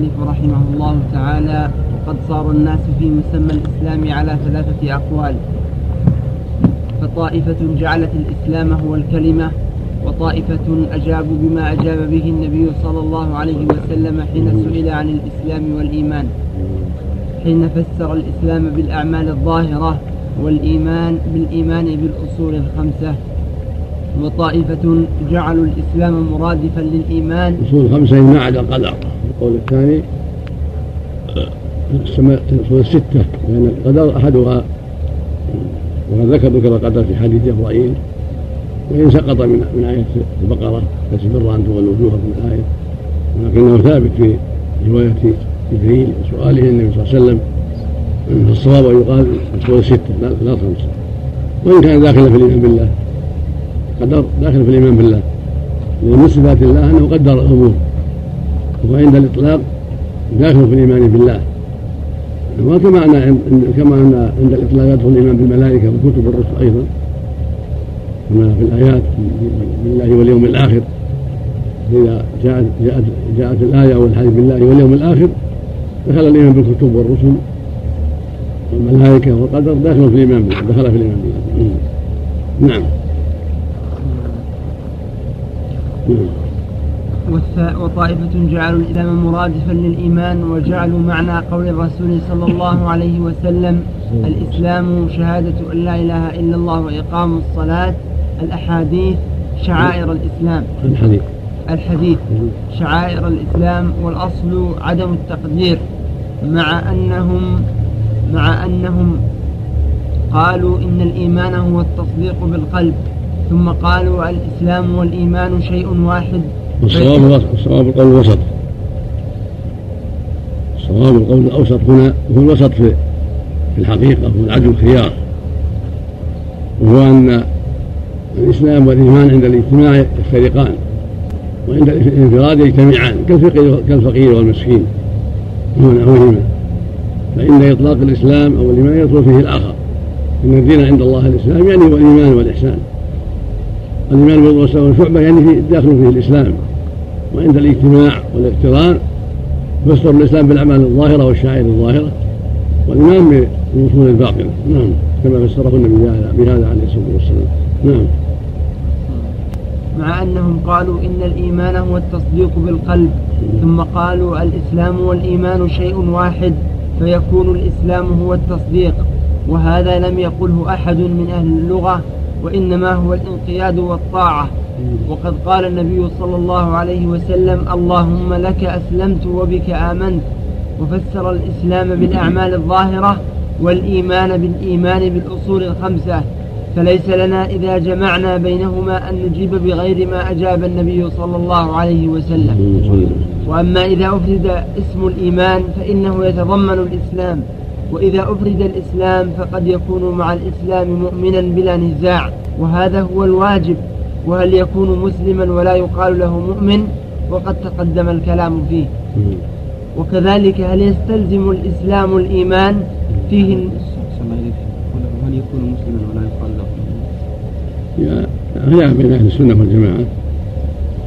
المؤلف رحمه الله تعالى قد صار الناس في مسمى الإسلام على ثلاثة أقوال فطائفة جعلت الإسلام هو الكلمة وطائفة أجابوا بما أجاب به النبي صلى الله عليه وسلم حين سئل عن الإسلام والإيمان. حين فسر الإسلام بالأعمال الظاهرة والإيمان بالإيمان بالأصول الخمسة. وطائفة جعلوا الإسلام مرادفا للإيمان. الأصول الخمسة ما عدا القدر. القول الثاني الأصول الستة لأن القدر أحدها وذكر ذكر القدر في حديث جبرائيل وإن سقط من من آية البقرة فسبر أن تولوا وجوهكم الآية. ولكنه ثابت في رواية جبريل وسؤاله النبي صلى الله عليه وسلم فالصواب أن يقال الأصول الستة لا الخمسة وإن كان داخلا في الإيمان بالله قدر داخل في الإيمان بالله لأن من صفات الله أنه قدر الأمور. وعند الإطلاق داخل في الإيمان بالله. وكما أن كما أن عند الإطلاق يدخل الإيمان بالملائكة وكتب الرسل أيضا. كما في الآيات بالله واليوم الآخر. إذا جاءت جاءت جاءت الآية أو الحديث بالله واليوم الآخر دخل الإيمان بالكتب والرسل والملائكة والقدر داخل في الإيمان بالله. دخل في الإيمان بالله. نعم. وطائفة جعلوا الإسلام مرادفا للإيمان وجعلوا معنى قول الرسول صلى الله عليه وسلم الإسلام شهادة أن لا إله إلا الله وإقام الصلاة الأحاديث شعائر الإسلام. الحديث. الحديث شعائر الإسلام والأصل عدم التقدير مع أنهم مع أنهم قالوا إن الإيمان هو التصديق بالقلب ثم قالوا الإسلام والإيمان شيء واحد. والصواب الصواب القول الوسط. الصواب القول الأوسط هنا هو الوسط في في الحقيقة هو العدل الخيار وهو أن الإسلام والإيمان عند الاجتماع يفترقان وعند الانفراد يجتمعان كالفقير والمسكين. ونحوهما فإن إطلاق الإسلام أو الإيمان يدخل فيه الآخر. إن الدين عند الله الإسلام يعني هو الإيمان والإحسان. الإيمان بالرسول والشعبة يعني داخل فيه الإسلام. وعند الاجتماع والاقتران يفسر الإسلام بالأعمال الظاهرة والشعائر الظاهرة والإيمان بالوصول الباطنة نعم كما فسره النبي بهذا عليه الصلاة والسلام. نعم. مع أنهم قالوا إن الإيمان هو التصديق بالقلب ثم قالوا الإسلام والإيمان شيء واحد فيكون الإسلام هو التصديق وهذا لم يقله أحد من أهل اللغة وإنما هو الانقياد والطاعة. وقد قال النبي صلى الله عليه وسلم اللهم لك أسلمت وبك آمنت. وفسر الإسلام بالأعمال الظاهرة والإيمان بالإيمان بالأصول الخمسة. فليس لنا إذا جمعنا بينهما أن نجيب بغير ما أجاب النبي صلى الله عليه وسلم. وأما إذا أفرد اسم الإيمان فإنه يتضمن الإسلام. وإذا أفرد الإسلام فقد يكون مع الإسلام مؤمنا بلا نزاع وهذا هو الواجب. وهل يكون مسلما ولا يقال له مؤمن؟ وقد تقدم الكلام فيه. وكذلك هل يستلزم الإسلام الإيمان؟ فيه هل يكون مسلما ولا يقال له خلاف بين أهل السنة والجماعة.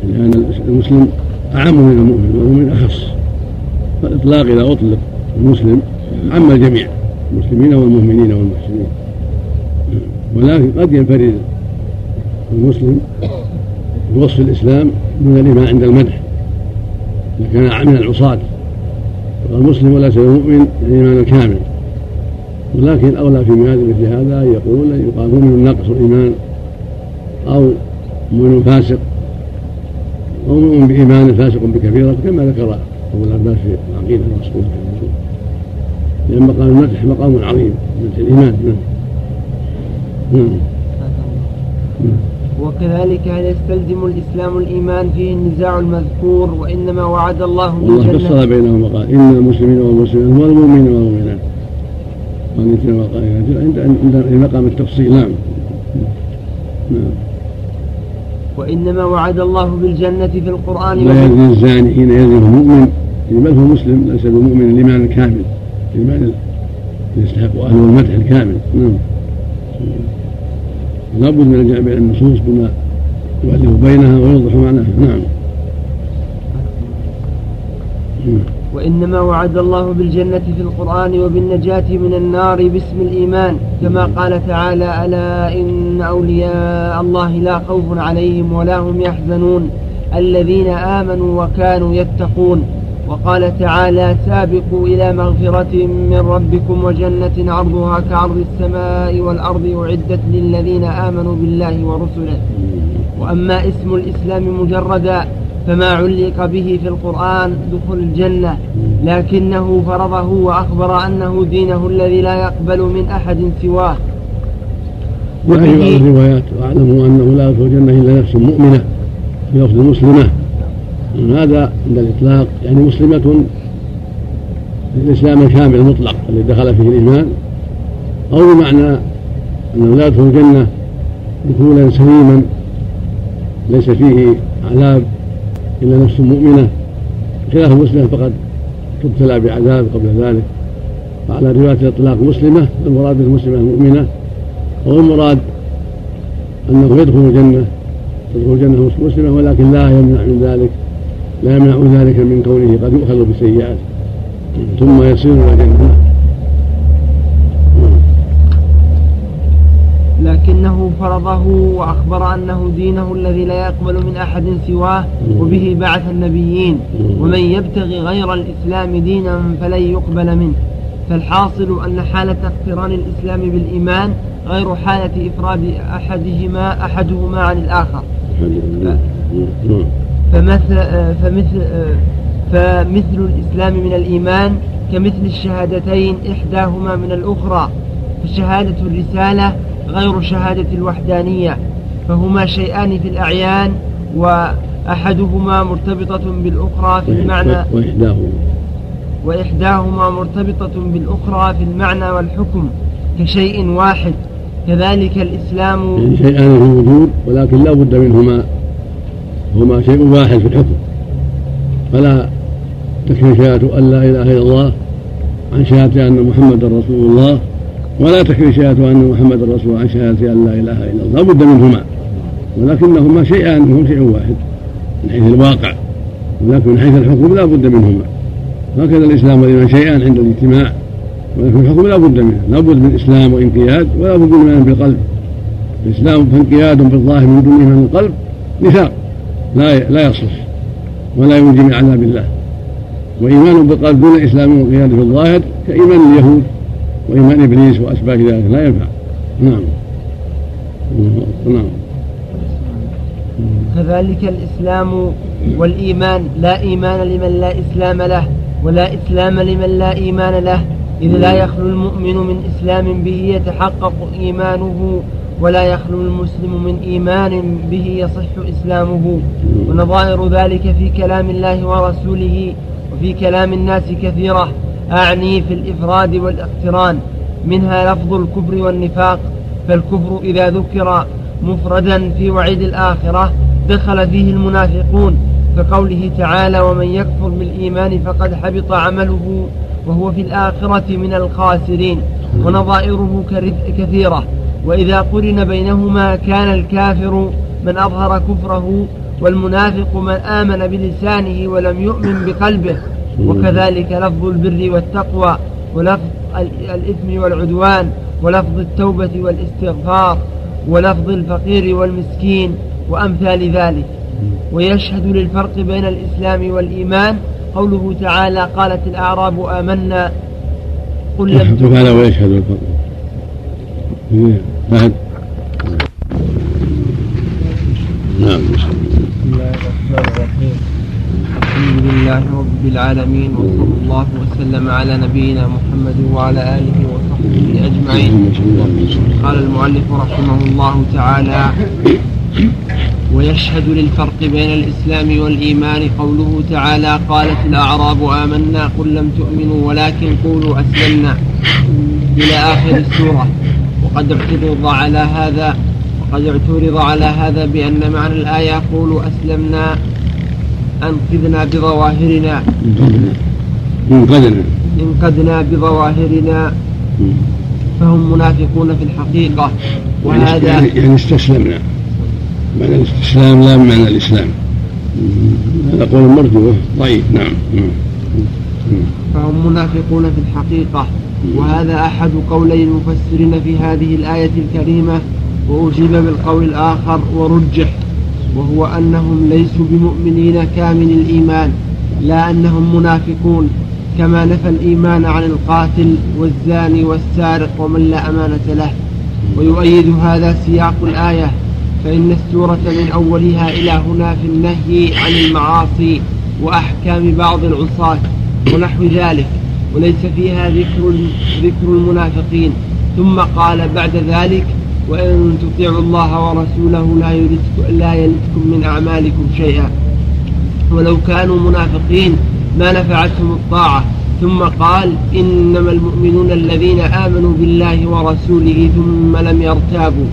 لأن المسلم أعم من المؤمن والمؤمن أخص. فالإطلاق إذا أطلق المسلم عم الجميع المسلمين والمؤمنين والمحسنين. ولكن قد ينفرد المسلم بوصف الإسلام من الإيمان عند المدح إذا كان من العصاة والمسلم وليس المؤمن الإيمان الكامل. ولكن الأولى في مثل هذا يقول يقال مؤمن ناقص الإيمان أو مؤمن فاسق. أو مؤمن بإيمان فاسق بكبيرة كما ذكر أبو العباس في العقيدة الرسول لأن مقام المدح مقام عظيم مدح الإيمان. نعم. نعم. وكذلك هل يستلزم الإسلام الإيمان فيه النزاع المذكور؟ وإنما وعد الله بالجنة الله فصل بينهم وقال إن المسلمين والمسلمين والمؤمنين والمؤمنات. عند عند مقام التفصيل. نعم. نعم. وإنما وعد الله بالجنة في القرآن لا يزني الزاني حين يزني المؤمن بل هو مسلم ليس بمؤمن الإيمان الكامل الإيمان يستحق أهله المدح الكامل. نعم. لابد من الجمع بين النصوص بما يؤلف بينها ويوضح معناها. نعم. وإنما وعد الله بالجنة في القرآن وبالنجاة من النار باسم الإيمان كما قال تعالى ألا إن أولياء الله لا خوف عليهم ولا هم يحزنون. الذين آمنوا وكانوا يتقون. وقال تعالى سابقوا إلى مغفرة من ربكم وجنة عرضها كعرض السماء والأرض أعدت للذين آمنوا بالله ورسله. وأما اسم الإسلام مجردا فما علق به في القرآن دخول الجنة لكنه فرضه وأخبر أنه دينه الذي لا يقبل من أحد سواه. وفي بعض الروايات واعلموا أنه لا يدخل الجنة إلا نفس مؤمنة في لفظ مسلمة. هذا عند الإطلاق يعني مسلمة الاسلام الكامل المطلق الذي دخل فيه الإيمان أو بمعنى انه لا يدخل الجنة دخولا سليما ليس فيه عذاب إلا نفس مؤمنة خلاف المسلم فقد تبتلى بعذاب قبل ذلك. فعلى رواية الإطلاق مسلمة المراد بالمسلمة المؤمنة والمراد أنه يدخل الجنة تدخل الجنة مسلمة ولكن لا يمنع من ذلك. لا يمنع ذلك من كونه قد يؤخذ بالسيئات. ثم يصير إلى الجنه لكنه فرضه وأخبر أنه دينه الذي لا يقبل من أحد سواه وبه بعث النبيين. ومن يبتغي غير الإسلام دينا فلن يقبل منه. فالحاصل أن حالة اقتران الإسلام بالإيمان غير حالة إفراد أحدهما أحدهما عن الآخر. فمثل فمثل فمثل الإسلام من الإيمان كمثل الشهادتين إحداهما من الأخرى فشهادة الرسالة غير شهادة الوحدانية فهما شيئان في الأعيان وأحدهما مرتبطة بالأخرى في المعنى وإحداهما. وإحداهما مرتبطة بالأخرى في المعنى والحكم كشيء واحد كذلك الإسلام يعني شيئان في الوجود ولكن لا بد منهما. هما شيء واحد في الحكم. فلا تكفي شهادة أن لا إله إلا الله عن شهادة أن محمدا رسول الله ولا تكفي شهادة أن محمدا رسول عن شهادة أن لا إله إلا الله لا بد منهما. ولكنهما شيئان هم شيء واحد من حيث الواقع ولكن من حيث الحكم لا بد منهما. هكذا الإسلام والإيمان شيئان عند الاجتماع ولكن الحكم لا بد منه لا بد من إسلام وانقياد ولا بد من بالقلب. الإسلام فانقياد بالظاهر من دون من القلب نفاق. لا لا يصلح ولا ينجي من عذاب الله. وإيمان بالقلب دون إسلام وانقياد في الظاهر كإيمان اليهود وإيمان إبليس وأشباه ذلك لا ينفع. نعم. نعم. كذلك الإسلام والإيمان لا إيمان لمن لا إسلام له ولا إسلام لمن لا إيمان له إذ لا يخلو المؤمن من إسلام به يتحقق إيمانه ولا يخلو المسلم من إيمان به يصح إسلامه. ونظائر ذلك في كلام الله ورسوله وفي كلام الناس كثيرة. أعني في الإفراد والإقتران. منها لفظ الكفر والنفاق. فالكفر إذا ذكر مفردا في وعيد الآخرة دخل فيه المنافقون. كقوله تعالى ومن يكفر بالإيمان فقد حبط عمله وهو في الآخرة من الخاسرين ونظائره كثيرة. وإذا قرن بينهما كان الكافر من أظهر كفره والمنافق من آمن بلسانه ولم يؤمن بقلبه. وكذلك لفظ البر والتقوى ولفظ الإثم والعدوان ولفظ التوبة والاستغفار ولفظ الفقير والمسكين وأمثال ذلك. ويشهد للفرق بين الإسلام والإيمان قوله تعالى قالت الأعراب آمنا قل لم ويشهد الفرق. نعم بسم الله الرحمن الرحيم الحمد لله رب العالمين وصلى الله وسلم على نبينا محمد وعلى آله وصحبه أجمعين. قال المؤلف رحمه الله تعالى ويشهد للفرق بين الإسلام والإيمان قوله تعالى قالت الأعراب آمنا قل لم تؤمنوا ولكن قولوا أسلمنا. إلى آخر السورة. وقد اعترض على هذا وقد اعترض على هذا بأن معنى الآية قولوا أسلمنا أنقذنا بظواهرنا. انقذنا. انقذنا بظواهرنا. فهم منافقون في الحقيقة. وهذا يعني, يعني استسلمنا. معنى الاستسلام لا بمعنى الإسلام. هذا قول مرجوه. ضعيف نعم. فهم منافقون في الحقيقة. وهذا أحد قولي المفسرين في هذه الآية الكريمة وأجيب بالقول الآخر ورجح وهو أنهم ليسوا بمؤمنين كامل الإيمان لا أنهم منافقون كما نفى الإيمان عن القاتل والزاني والسارق ومن لا أمانة له. ويؤيد هذا سياق الآية فإن السورة من أولها إلى هنا في النهي عن المعاصي وأحكام بعض العصاة ونحو ذلك. وليس فيها ذكر ذكر المنافقين. ثم قال بعد ذلك وإن تطيعوا الله ورسوله لا يلتكم, لا يلتكم من أعمالكم شيئا. ولو كانوا منافقين ما نفعتهم الطاعة. ثم قال إنما المؤمنون الذين آمنوا بالله ورسوله ثم لم يرتابوا.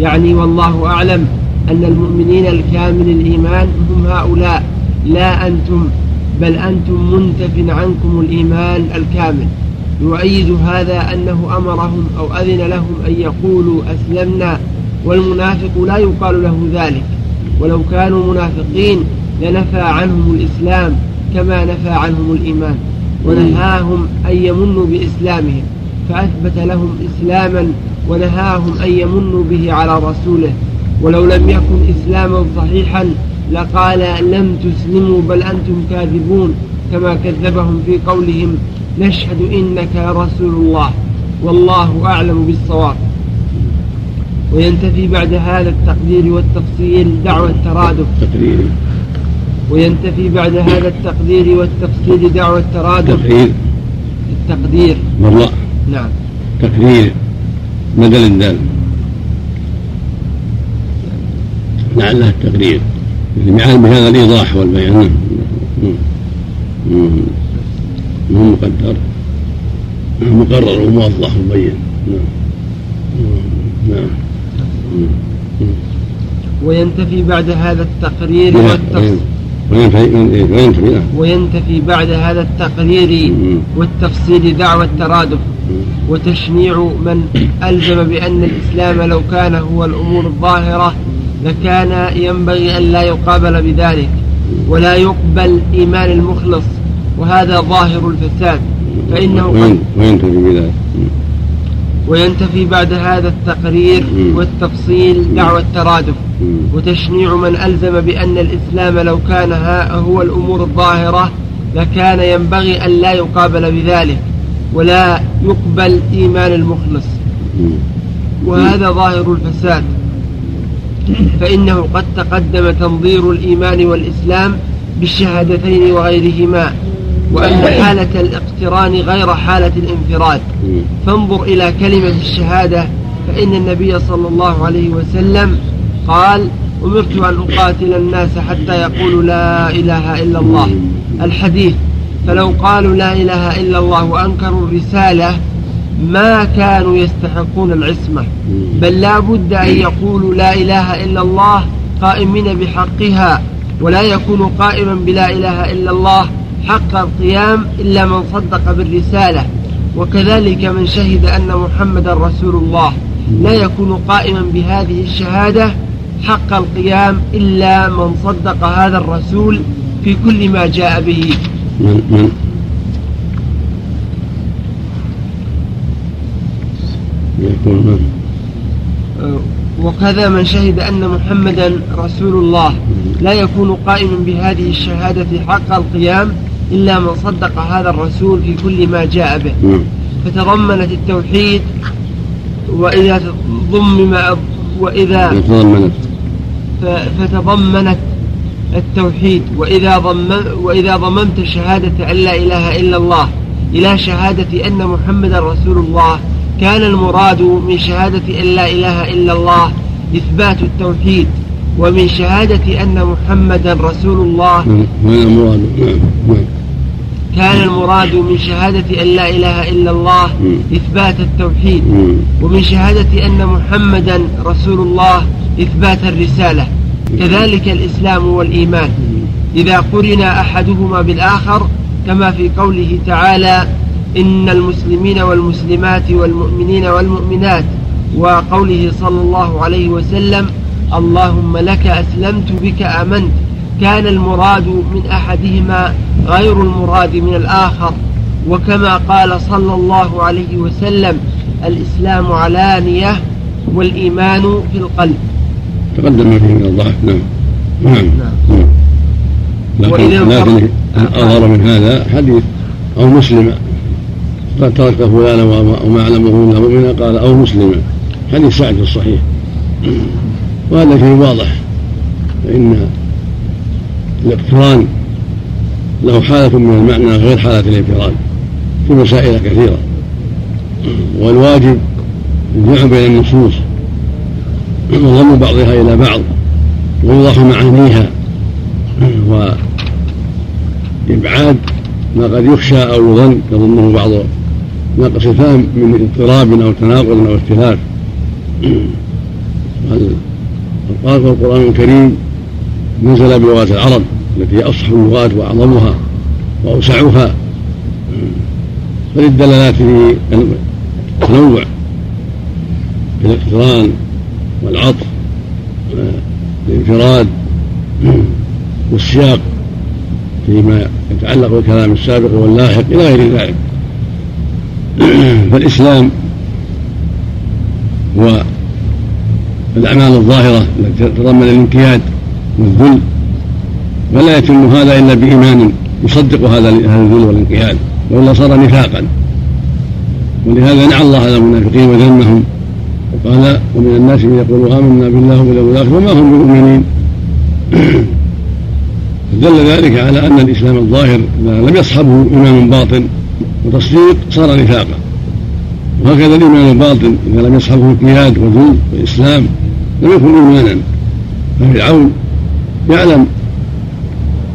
يعني والله أعلم أن المؤمنين الكامل الإيمان هم هؤلاء. لا أنتم بل أنتم منتف عنكم الإيمان الكامل. يؤيد هذا أنه أمرهم أو أذن لهم أن يقولوا أسلمنا والمنافق لا يقال له ذلك. ولو كانوا منافقين لنفى عنهم الإسلام كما نفى عنهم الإيمان. ونهاهم أن يمنوا بإسلامهم فأثبت لهم إسلاما ونهاهم أن يمنوا به على رسوله. ولو لم يكن إسلاما صحيحا لقال لم تسلموا بل أنتم كاذبون كما كذبهم في قولهم نشهد إنك لرسول الله والله أعلم بالصواب. وينتفي بعد هذا التقدير والتفصيل دعوى الترادف. تقريري وينتفي بعد هذا التقدير والتفصيل دعوى الترادف. تقرير. التقدير. والله. نعم. تقرير. بدل الدال لعلها التقرير. بهذا الإيضاح والبيان نعم. مم. مم. مقدر مقرر وموضح ومبين نعم نعم مم. وينتفي بعد هذا التقرير نعم. والتفصيل وينتفي وينتفي نعم وينتفي بعد هذا التقرير. والتفصيل دعوى الترادف وتشنيع من ألزم بأن الإسلام لو كان هو الأمور الظاهرة لكان ينبغي أن لا يقابل بذلك ولا يقبل إيمان المخلص وهذا ظاهر الفساد فإنه وين- وينتفي بذلك. وينتفي بعد هذا التقرير. والتفصيل دعوى الترادف. وتشنيع من ألزم بأن الإسلام لو كان ها هو الأمور الظاهرة لكان ينبغي أن لا يقابل بذلك ولا يقبل إيمان المخلص. وهذا ظاهر الفساد فإنه قد تقدم تنظير الإيمان والإسلام بالشهادتين وغيرهما وأن حالة الاقتران غير حالة الانفراد. فانظر إلى كلمة الشهادة فإن النبي صلى الله عليه وسلم قال أمرت أن أقاتل الناس حتى يقولوا لا إله إلا الله. الحديث فلو قالوا لا إله إلا الله وأنكروا الرسالة ما كانوا يستحقون العصمة. بل لا بد أن يقولوا لا إله إلا الله قائمين بحقها ولا يكون قائما بلا إله إلا الله حق القيام إلا من صدق بالرسالة. وكذلك من شهد أن محمدا رسول الله. لا يكون قائما بهذه الشهادة حق القيام إلا من صدق هذا الرسول في كل ما جاء به. من من يكون من وكذا من شهد أن محمدا رسول الله. لا يكون قائما بهذه الشهادة حق القيام إلا من صدق هذا الرسول في كل ما جاء به. نعم. فتضمنت التوحيد وإذا ضمم وإذا يتضمنت ف- فتضمنت التوحيد. وإذا ضم وإذا ضممت شهادة أن لا إله إلا الله إلى شهادة أن محمدا رسول الله كان المراد من شهادة أن لا إله إلا الله إثبات التوحيد ومن شهادة أن محمدا رسول الله. المراد نعم نعم. كان المراد من شهادة أن لا إله إلا الله. إثبات التوحيد. ومن شهادة أن محمدا رسول الله إثبات الرسالة. كذلك الإسلام والإيمان. إذا قرن أحدهما بالآخر كما في قوله تعالى إن المسلمين والمسلمات والمؤمنين والمؤمنات وقوله صلى الله عليه وسلم اللهم لك أسلمت بك آمنت كان المراد من أحدهما غير المراد من الآخر. وكما قال صلى الله عليه وسلم الإسلام علانية والإيمان في القلب. تقدم فيه من الضعف نعم. نعم, نعم. لكن, وإذا لكن أظهر من هذا حديث أو مسلم قد تركت فلانا وما أعلمه إلا مؤمنا. قال أو مسلما حديث سعد الصحيح وهذا شيء واضح. فإن الإقتران له حالة من المعنى غير حالة الانفراد في مسائل كثيرة. والواجب الجمع بين النصوص. وضم بعضها إلى بعض. ويوضح معانيها وإبعاد ما قد يخشى أو يظن يظنه بعض ناقص الفهم من اضطراب أو تناقض أو اختلاف القرآن الكريم نزل بلغة العرب التي هي أصح اللغات وأعظمها وأوسعها؟ فللدلالات في التنوع في الاقتران والعطف والانفراد والسياق فيما يتعلق بالكلام السابق واللاحق إلى غير ذلك. فالإسلام هو الأعمال الظاهرة التي تتضمن الانقياد والذل فلا يتم هذا إلا بإيمان يصدق هذا الذل والانقياد وإلا صار نفاقا. ولهذا نعى الله على المنافقين وذمهم وقال ومن الناس من يقول آمنا بالله واليوم الآخر وما هم بمؤمنين. دل ذلك على أن الإسلام الظاهر إذا لم يصحبه إيمان باطن وتصديق صار نفاقا. وهكذا الإيمان الباطن إذا لم يصحبه انقياد وذل والإسلام لم يكن إيمانا ففرعون يعلم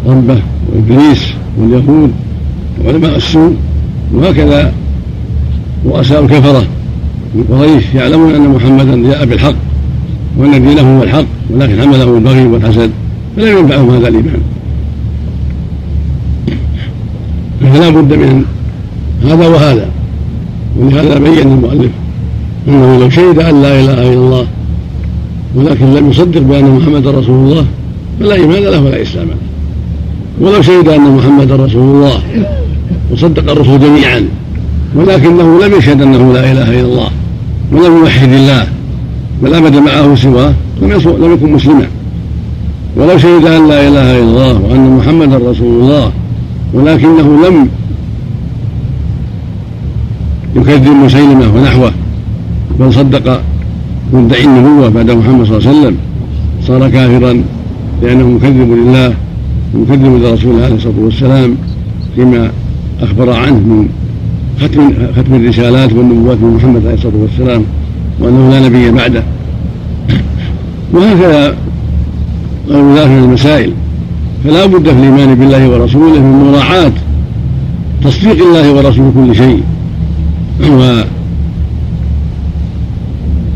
ربه وإبليس واليهود وعلماء السوء وهكذا رؤساء الكفرة من قريش يعلمون أن محمدا جاء بالحق وأن دينه هو الحق ولكن حمله البغي والحسد فلم ينفعهم هذا الإيمان. فلا بد من هذا وهذا. ولهذا بين المؤلف أنه لو شهد أن لا إله إلا الله ولكن لم يصدق بأن محمدا رسول الله فلا إيمان له ولا إسلام له. ولو شهد أن محمدا رسول الله وصدق الرسل جميعا ولكنه لم يشهد أنه لا إله إلا الله ولم يوحد الله بل ابدا معه سواه لم يكن مسلما. ولو شهد أن لا إله إلا الله وأن محمدا رسول الله ولكنه لم يكذب مسيلمه ونحوه. بل صدق مدعي النبوة بعد محمد صلى الله عليه وسلم صار كافرا لأنه مكذب لله مكذب لرسوله عليه الصلاة والسلام فيما أخبر عنه من ختم ختم الرسالات والنبوات من محمد عليه الصلاة والسلام وأنه لا نبي بعده. وهكذا غير ذلك من المسائل. فلا بد في الإيمان بالله ورسوله من مراعاة تصديق الله ورسوله كل شيء.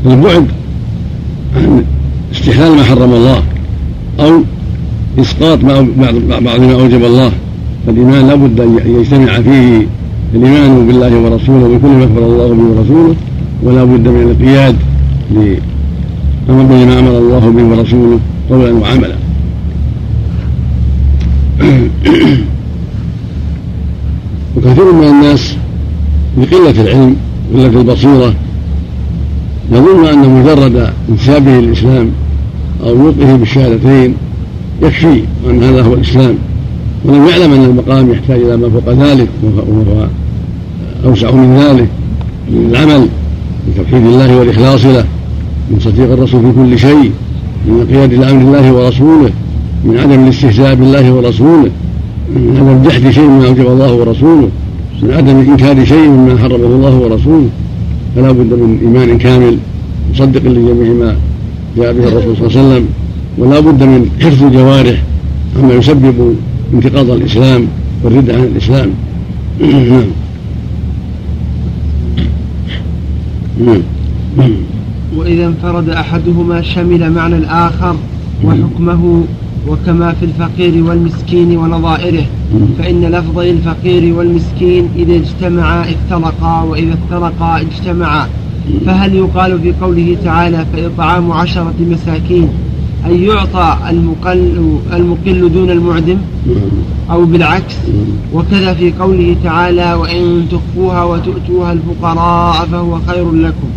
والبعد عن استحلال ما حرم الله أو إسقاط ما بعض ما أوجب الله فالإيمان لا بد أن يجتمع فيه. الإيمان بالله ورسوله وبكل ما أخبر الله به ورسوله ولا بد من القياد لما أمر الله به ورسوله قولا وعملا. وكثير من الناس بقلة العلم قلة البصيرة. يظن أن مجرد انتسابه للإسلام أو نطقه بالشهادتين يكفي وأن هذا هو الإسلام. ولم يعلم أن المقام يحتاج إلى ما فوق ذلك وهو أوسع من ذلك من العمل بتوحيد الله والإخلاص له من صديق الرسول في كل شيء من القياد إلى أمر الله ورسوله من عدم الاستهزاء بالله ورسوله من عدم جحد شيء مما أوجب الله ورسوله. من عدم إنكار شيء مما حرمه الله ورسوله فلا بد من إيمان كامل مصدق لجميع ما جاء به الرسول صلى الله عليه وسلم ولا بد من حفظ الجوارح عما يسبب انتقاض الإسلام والردة عن الإسلام. نعم وإذا انفرد أحدهما شمل معنى الآخر وحكمه وكما في الفقير والمسكين ونظائره. فإن لفظي الفقير والمسكين إذا اجتمعا افترقا وإذا افترقا اجتمعا. فهل يقال في قوله تعالى فإطعام عشرة مساكين أن يعطى المقل, المقل دون المعدم؟ أو بالعكس. وكذا في قوله تعالى وإن تخفوها وتؤتوها الفقراء فهو خير لكم.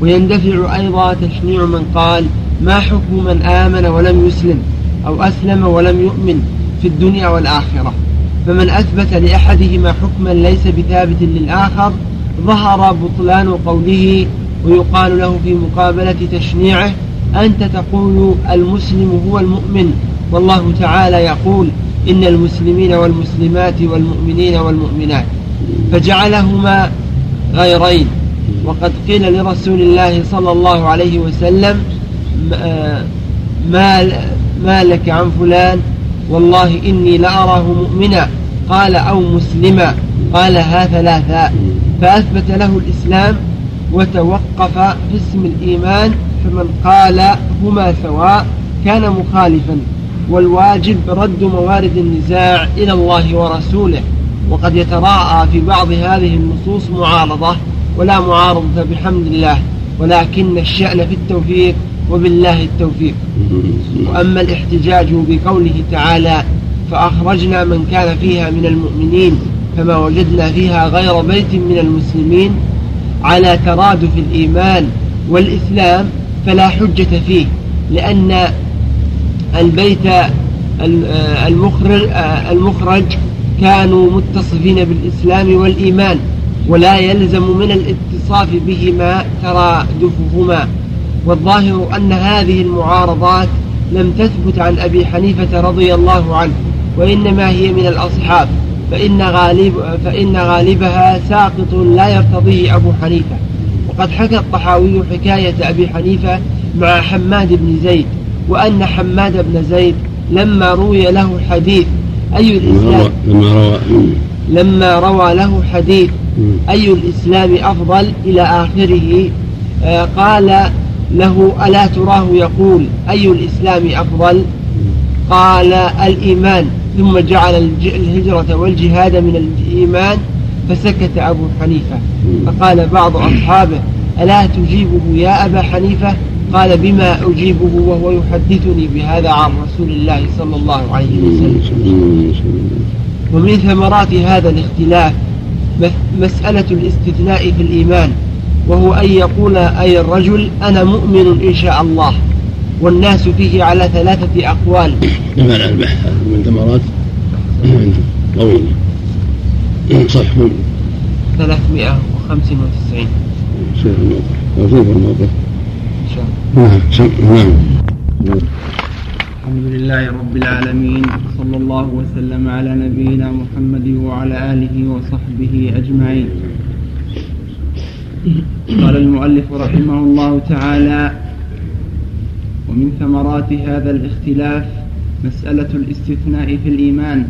ويندفع أيضا تشنيع من قال ما حكم من آمن ولم يسلم أو أسلم ولم يؤمن. في الدنيا والآخرة. فمن أثبت لأحدهما حكما ليس بثابت للآخر ظهر بطلان قوله ويقال له في مقابلة تشنيعه أنت تقول المسلم هو المؤمن. والله تعالى يقول إن المسلمين والمسلمات والمؤمنين والمؤمنات. فجعلهما غيرين. وقد قيل لرسول الله صلى الله عليه وسلم ما ما لك عن فلان والله إني لأراه مؤمنا. قال أو مسلما. قالها ثلاثا فأثبت له الإسلام وتوقف في اسم الإيمان فمن قال هما سواء كان مخالفا. والواجب رد موارد النزاع إلى الله ورسوله. وقد يتراءى في بعض هذه النصوص معارضة. ولا معارضة بحمد الله. ولكن الشأن في التوفيق وبالله التوفيق. وأما الاحتجاج بقوله تعالى فأخرجنا من كان فيها من المؤمنين فما وجدنا فيها غير بيت من المسلمين على ترادف الإيمان والإسلام فلا حجة فيه لأن البيت المخرج, المخرج كانوا متصفين بالإسلام والإيمان ولا يلزم من الاتصاف بهما ترادفهما. والظاهر أن هذه المعارضات لم تثبت عن أبي حنيفة رضي الله عنه وإنما هي من الأصحاب فإن, غالب فإن غالبها ساقط لا يرتضيه أبو حنيفة. وقد حكى الطحاوي حكاية أبي حنيفة مع حماد بن زيد وأن حماد بن زيد لما روي له حديث أي الإسلام لما روى لما روى له حديث أي الإسلام أفضل إلى آخره آه، قال له ألا تراه يقول أي الإسلام أفضل؟ قال الإيمان. ثم جعل الهجرة والجهاد من الإيمان فسكت أبو حنيفة. فقال بعض أصحابه ألا تجيبه يا أبا حنيفة؟ قال بما أجيبه وهو يحدثني بهذا عن رسول الله صلى الله عليه وسلم. ومن ثمرات هذا الاختلاف مسألة الاستثناء في الإيمان. وهو أن يقول أي الرجل أنا مؤمن إن شاء الله. والناس فيه على ثلاثة أقوال. كما البحث من ثمرات. طويلة صح 395 شيخ الموقف. شوف الموقف. إن شاء الله. نعم. نعم. الحمد لله رب العالمين صلى الله وسلم على نبينا محمد وعلى آله وصحبه أجمعين. قال المؤلف رحمه الله تعالى ومن ثمرات هذا الاختلاف مسألة الاستثناء في الإيمان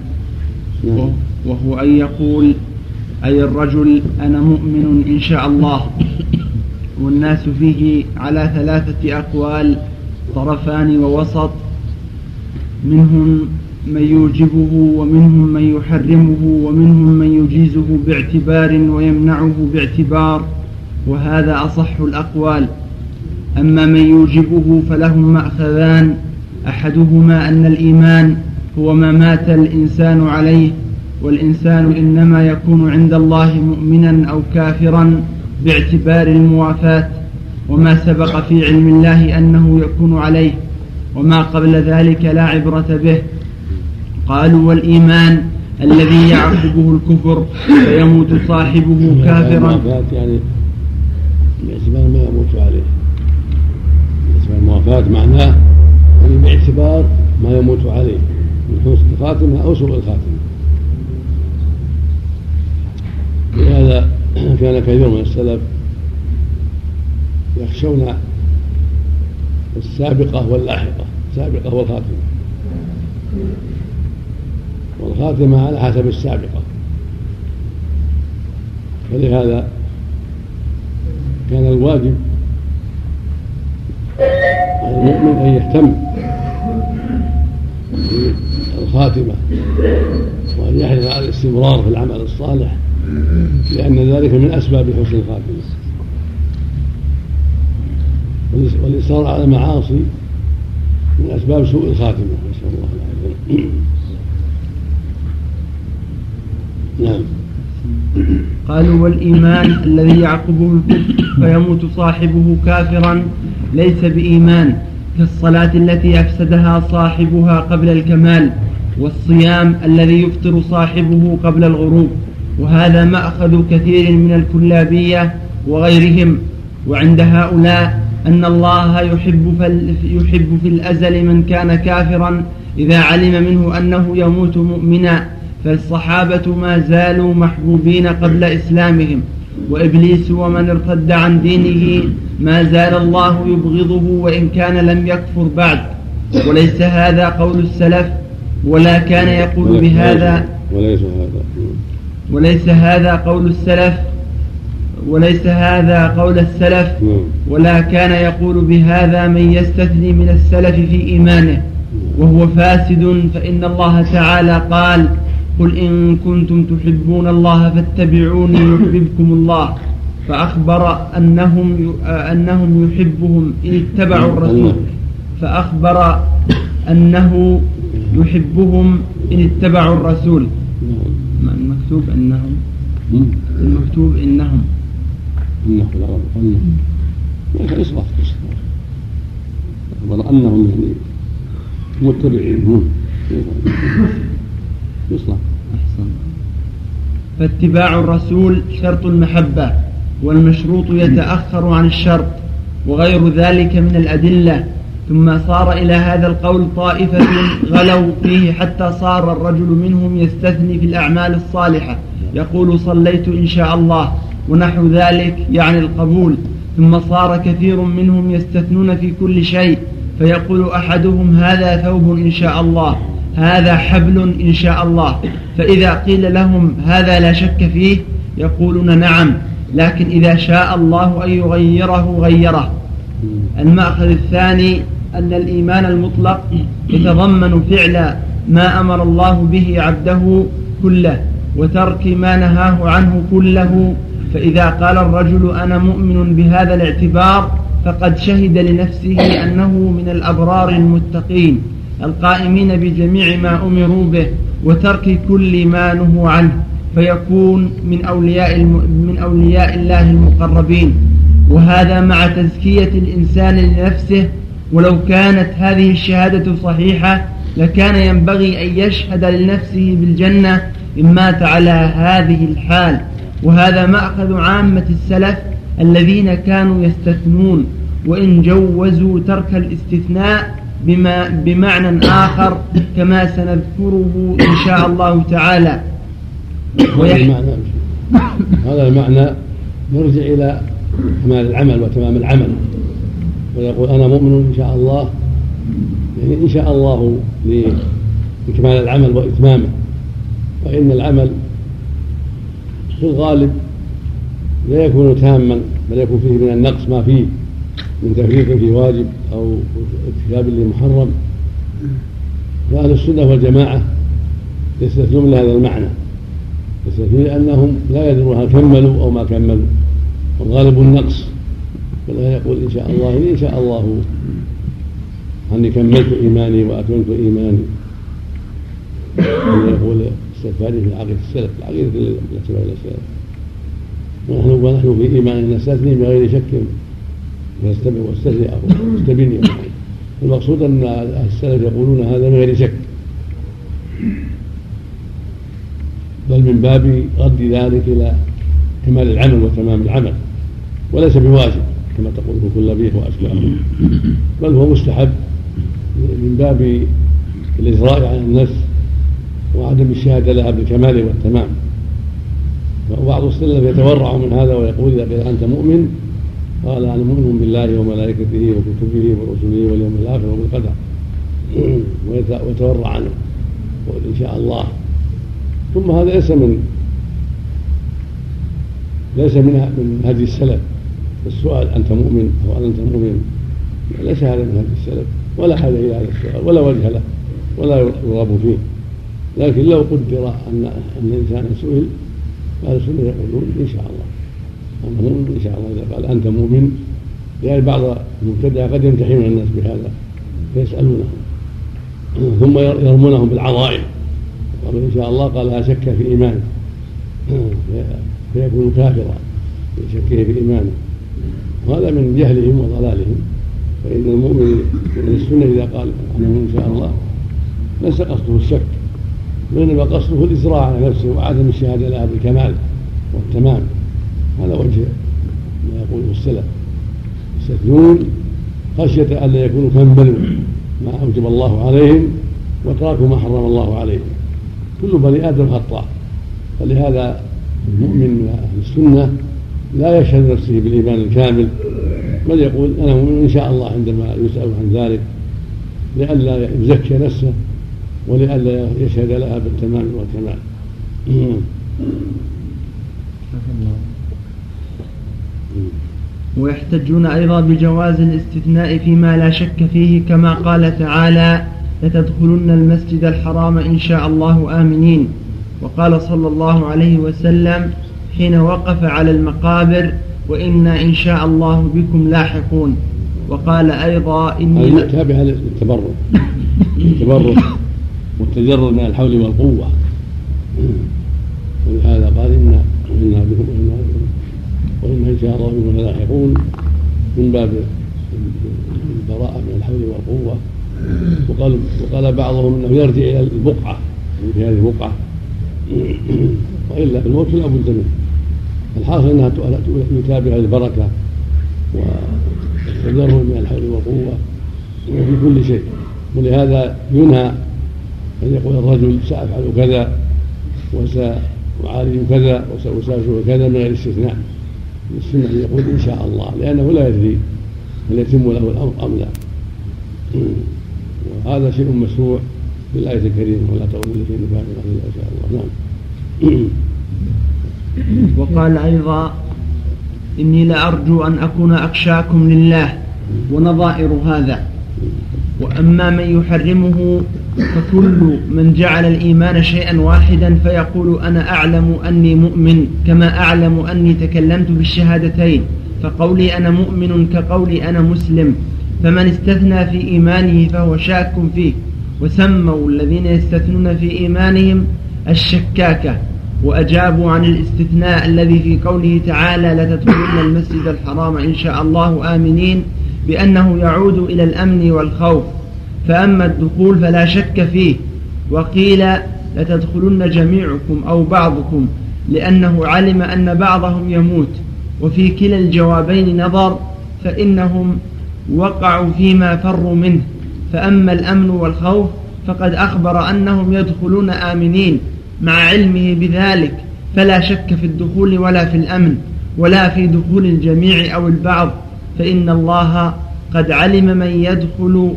وهو أن يقول أي الرجل أنا مؤمن إن شاء الله والناس فيه على ثلاثة أقوال طرفان ووسط منهم من يوجبه ومنهم من يحرمه ومنهم من يجيزه باعتبار ويمنعه باعتبار وهذا أصح الأقوال. أما من يوجبه فلهم مأخذان. أحدهما أن الإيمان هو ما مات الإنسان عليه والإنسان إنما يكون عند الله مؤمنا أو كافرا باعتبار الموافاة. وما سبق في علم الله أنه يكون عليه وما قبل ذلك لا عبرة به. قالوا والإيمان الذي يعقبه الكفر فيموت صاحبه كافرا. يعني باعتبار ما يموت عليه. باعتبار الموافاة معناه يعني باعتبار ما يموت عليه. من حسن الخاتمة أو سوء الخاتمة. لهذا كان كثير من السلف يخشون السابقة واللاحقة. السابقة والخاتمة. والخاتمة على حسب السابقة. فلهذا كان الواجب. على المؤمن أن يهتم بالخاتمة وأن يحرص على الاستمرار في العمل الصالح لأن ذلك من أسباب حسن الخاتمة. والإصرار على المعاصي من أسباب سوء الخاتمة. نسأل الله العافية. نعم. قالوا والإيمان الذي يعقبه الكفر فيموت صاحبه كافرا ليس بإيمان كالصلاة التي أفسدها صاحبها قبل الكمال والصيام الذي يفطر صاحبه قبل الغروب وهذا مأخذ كثير من الكلابية وغيرهم وعند هؤلاء أن الله يحب, يحب في الأزل من كان كافرا إذا علم منه أنه يموت مؤمنا. فالصحابة ما زالوا محبوبين قبل إسلامهم وإبليس ومن ارتد عن دينه ما زال الله يبغضه وإن كان لم يكفر بعد. وليس هذا قول السلف ولا كان يقول بهذا. وليس هذا. وليس هذا قول السلف وليس هذا قول السلف نعم. ولا كان يقول بهذا من يستثني من السلف في إيمانه. وهو فاسد فإن الله تعالى قال قل إن كنتم تحبون الله فاتبعوني يحببكم الله. فأخبر أنهم أنهم يحبهم إن اتبعوا الرسول. فأخبر أنه يحبهم إن اتبعوا الرسول. المكتوب أنهم المكتوب إنهم. إصلاح أخبر أنهم يعني متبعين. يصلح أحسن فاتباع الرسول شرط المحبة والمشروط يتأخر عن الشرط وغير ذلك من الأدلة. ثم صار إلى هذا القول طائفة غلوا فيه حتى صار الرجل منهم يستثني في الأعمال الصالحة. يقول صليت إن شاء الله ونحو ذلك يعني القبول. ثم صار كثير منهم يستثنون في كل شيء فيقول أحدهم هذا ثوب إن شاء الله. هذا حبل إن شاء الله. فإذا قيل لهم هذا لا شك فيه يقولون نعم لكن إذا شاء الله أن يغيره غيره. المأخذ الثاني أن الإيمان المطلق يتضمن فعل ما أمر الله به عبده كله وترك ما نهاه عنه كله. فإذا قال الرجل أنا مؤمن بهذا الاعتبار فقد شهد لنفسه أنه من الأبرار المتقين. القائمين بجميع ما أمروا به وترك كل ما نهوا عنه فيكون من أولياء, من أولياء الله المقربين. وهذا مع تزكية الإنسان لنفسه. ولو كانت هذه الشهادة صحيحة لكان ينبغي أن يشهد لنفسه بالجنة إن مات على هذه الحال. وهذا مأخذ عامة السلف الذين كانوا يستثنون. وإن جوزوا ترك الاستثناء بما بمعنى آخر كما سنذكره إن شاء الله تعالى. هذا المعنى. هذا المعنى يرجع إلى كمال العمل وتمام العمل. ويقول أنا مؤمن إن شاء الله يعني إن شاء الله لكمال العمل وإتمامه. فإن العمل في الغالب لا يكون تاما بل يكون فيه من النقص ما فيه. من تفريط في واجب أو ارتكاب لمحرم فأهل السنة والجماعة يستثنون لهذا المعنى يستثنون لأنهم لا يدرون هل كملوا أو ما كملوا والغالب النقص. فلا يقول إن شاء الله إن شاء الله أني كملت إيماني وأكملت إيماني. يقول استغفاري في عقيدة السلف العقيدة التي ونحن ونحن في إيماننا نستثني بغير شك. يستمع أو استبني المقصود أهل السلف يقولون هذا من غير شك. بل من باب رد ذلك إلى كمال العمل وتمام العمل. وليس بواجب كما تقول كل به وأشباهه بل هو مستحب من باب الإجراء على النفس وعدم الشهادة لها بالكمال والتمام. وبعض السلف يتورع من هذا ويقول إذا قيل أنت مؤمن قال أنا مؤمن بالله وملائكته وكتبه ورسله واليوم الآخر وبالقدر ويتورع عنه يقول إن شاء الله. ثم هذا ليس من ليس من من هدي السلف. السؤال أنت مؤمن أو أنت مؤمن؟ ليس هذا من هدي السلف ولا حاجة إلى هذا السؤال ولا وجه له ولا يرغب فيه. لكن لو قدر أن أن الإنسان سئل أهل السنة يقولون إن شاء الله. أنا مؤمن إن شاء الله إذا قال أنت مؤمن لأن بعض المبتدع قد يمتحن الناس بهذا فيسألونهم ثم يرمونهم بالعظائم. قالوا إن شاء الله قال لا شك في إيمانه فيكون كافرا لشكه في إيمانه وهذا من جهلهم وضلالهم. فإن المؤمن من السنة إذا قال أنا إن شاء الله ليس قصده الشك وإنما قصده الإسراع على نفسه وعدم الشهادة لها بالكمال والتمام. هذا وجه ما يقوله السلف. يستثنون خشية ألا يكونوا كملوا ما أوجب الله عليهم وتركوا ما حرم الله عليهم. كل بني آدم خطاء. فلهذا المؤمن من أهل السنة لا يشهد نفسه بالإيمان الكامل بل يقول أنا مؤمن إن شاء الله عندما يسأل عن ذلك لئلا يزكي نفسه ولئلا يشهد لها بالتمام والكمال. ويحتجون أيضا بجواز الاستثناء فيما لا شك فيه كما قال تعالى لتدخلن المسجد الحرام إن شاء الله آمنين. وقال صلى الله عليه وسلم حين وقف على المقابر وإنا إن شاء الله بكم لاحقون. وقال أيضا إني تابع للتبرك. التبرك والتجرد من الحول والقوة. ولهذا قال إنا إنا بكم وإنا إن شاء الله لاحقون من باب البراءة من الحول والقوة. وقال وقال بعضهم إنه يرجع إلى البقعة في هذه البقعة. وإلا الموت لا بد منه. الحاصل إنها يتابع البركة والتدرج من الحول والقوة في كل شيء. ولهذا ينهى أن يقول الرجل سأفعل كذا وسأعالج كذا وساسوء كذا من غير استثناء. السنة ان يقول إن شاء الله لأنه لا يدري هل يتم له الأمر أم لا. وهذا شيء مشروع بالآية الكريمة ولا تقولوا لشيء إلا إن شاء الله. نعم. وقال أيضا إني لأرجو أن أكون أخشاكم لله ونظائر هذا. وأما من يحرمه فكل من جعل الإيمان شيئا واحدا فيقول أنا أعلم أني مؤمن كما أعلم أني تكلمت بالشهادتين فقولي أنا مؤمن كقولي أنا مسلم. فمن استثنى في إيمانه فهو شاك فيه. وسموا الذين يستثنون في إيمانهم الشكاكة وأجابوا عن الاستثناء الذي في قوله تعالى لتدخلن المسجد الحرام إن شاء الله آمنين. بأنه يعود إلى الأمن والخوف. فأما الدخول فلا شك فيه. وقيل لتدخلن جميعكم أو بعضكم لأنه علم أن بعضهم يموت. وفي كلا الجوابين نظر فإنهم وقعوا فيما فروا منه. فأما الأمن والخوف فقد أخبر أنهم يدخلون آمنين مع علمه بذلك. فلا شك في الدخول ولا في الأمن ولا في دخول الجميع أو البعض. فإن الله قد علم من يدخل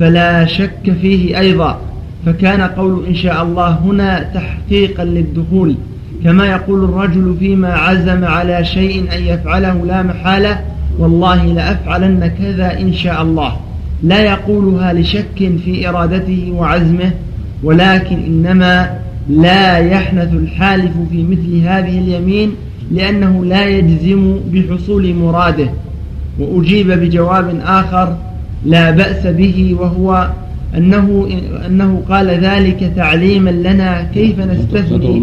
فلا شك فيه أيضا. فكان قول إن شاء الله هنا تحقيقا للدخول. كما يقول الرجل فيما عزم على شيء أن يفعله لا محالة والله لأفعلن كذا إن شاء الله. لا يقولها لشك في إرادته وعزمه ولكن إنما لا يحنث الحالف في مثل هذه اليمين لأنه لا يجزم بحصول مراده. وأجيب بجواب آخر لا بأس به وهو أنه, أنه قال ذلك تعليما لنا كيف نستثني.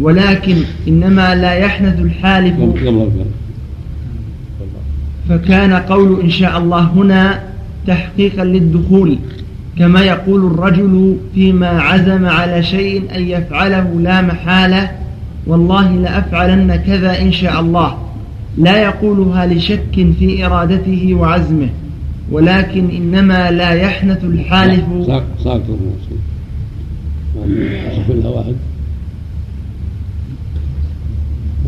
ولكن إنما لا يحنث الحالف. فكان قول إن شاء الله هنا تحقيقا للدخول كما يقول الرجل فيما عزم على شيء أن يفعله لا محالة والله لأفعلن كذا إن شاء الله. لا يقولها لشك في إرادته وعزمه ولكن إنما لا يحنث الحالف. صارت واحد.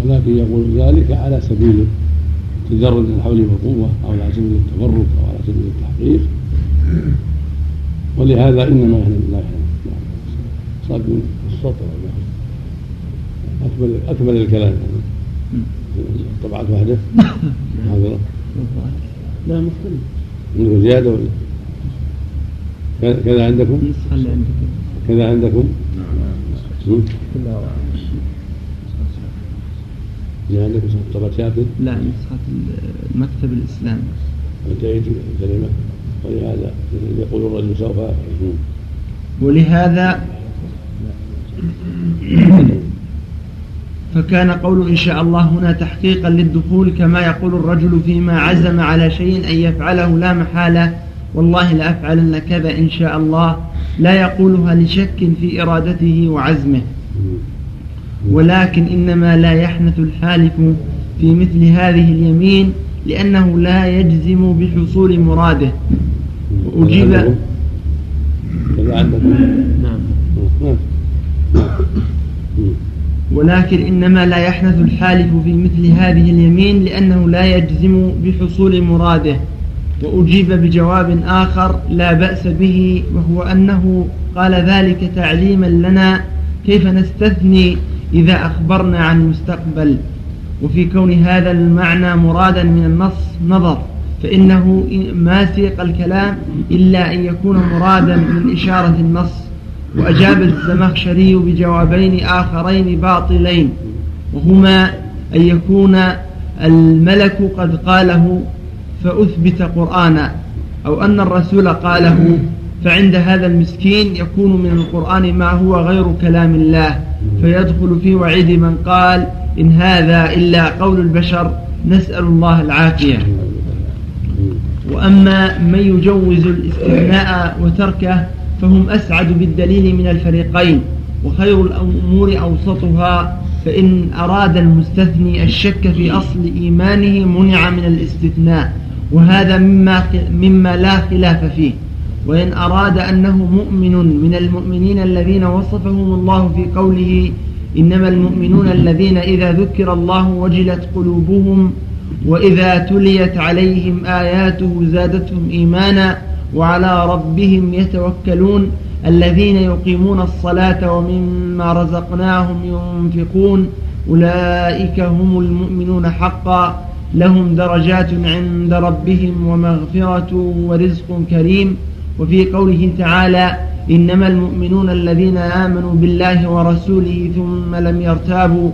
ولكن يقول ذلك على سبيل تجرد من الحول والقوة أو على سبيل التبرك أو على سبيل التحقيق. ولهذا إنما يحلم لا صاد من السطر أكمل أكمل الكلام. طبعت وحده هذا. لا مختلف. عندكم زيادة ولا؟ كذا عندكم؟ اللي عندكم كذا عندكم؟ كلها اللي عندكم طبعة شاكر؟ لا نسخة المكتب الإسلامي. وانتهيت الكلمة ولهذا يقول الرجل سوف. ولهذا فكان قول إن شاء الله هنا تحقيقا للدخول كما يقول الرجل فيما عزم على شيء أن يفعله لا محالة. والله لأفعلن كذا إن شاء الله. لا يقولها لشك في إرادته وعزمه. ولكن إنما لا يحنث الحالف في مثل هذه اليمين لأنه لا يجزم بحصول مراده. وأجيب نعم. ولكن إنما لا يحنث الحالف في مثل هذه اليمين لأنه لا يجزم بحصول مراده وأجيب بجواب آخر لا بأس به وهو أنه قال ذلك تعليما لنا كيف نستثني إذا أخبرنا عن المستقبل. وفي كون هذا المعنى مرادا من النص نظر فإنه ما سيق الكلام إلا أن يكون مرادا من إشارة النص وأجاب الزمخشري بجوابين آخرين باطلين وهما أن يكون الملك قد قاله فأثبت قرآنا أو أن الرسول قاله فعند هذا المسكين يكون من القرآن ما هو غير كلام الله فيدخل في وعيد من قال إن هذا إلا قول البشر نسأل الله العافية. وأما من يجوز الاستثناء وتركه فهم أسعد بالدليل من الفريقين وخير الأمور أوسطها فإن أراد المستثني الشك في أصل إيمانه منع من الاستثناء وهذا مما, مما لا خلاف فيه. وإن أراد أنه مؤمن من المؤمنين الذين وصفهم الله في قوله إنما المؤمنون الذين إذا ذكر الله وجلت قلوبهم وإذا تليت عليهم آياته زادتهم إيمانا وعلى ربهم يتوكلون الذين يقيمون الصلاة ومما رزقناهم ينفقون أولئك هم المؤمنون حقا لهم درجات عند ربهم ومغفرة ورزق كريم وفي قوله تعالى إنما المؤمنون الذين آمنوا بالله ورسوله ثم لم يرتابوا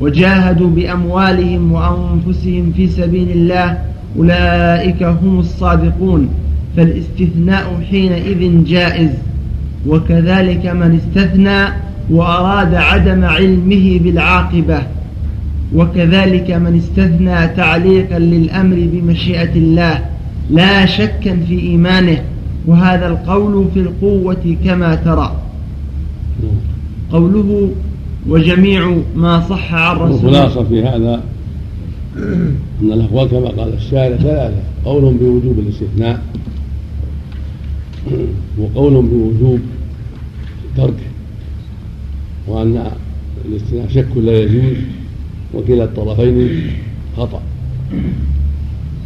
وجاهدوا بأموالهم وأنفسهم في سبيل الله أولئك هم الصادقون فالاستثناء حينئذ جائز وكذلك من استثنى وأراد عدم علمه بالعاقبة وكذلك من استثنى تعليقا للأمر بمشيئة الله لا شكا في إيمانه وهذا القول في القوة كما ترى. قوله وجميع ما صح عن رسول الخلاصة في هذا أن الأقوال كما قال الشارع ثلاثة قول بوجوب الاستثناء وقول بوجوب تركه وأن الاستثناء شك لا يجوز وكلا الطرفين خطأ.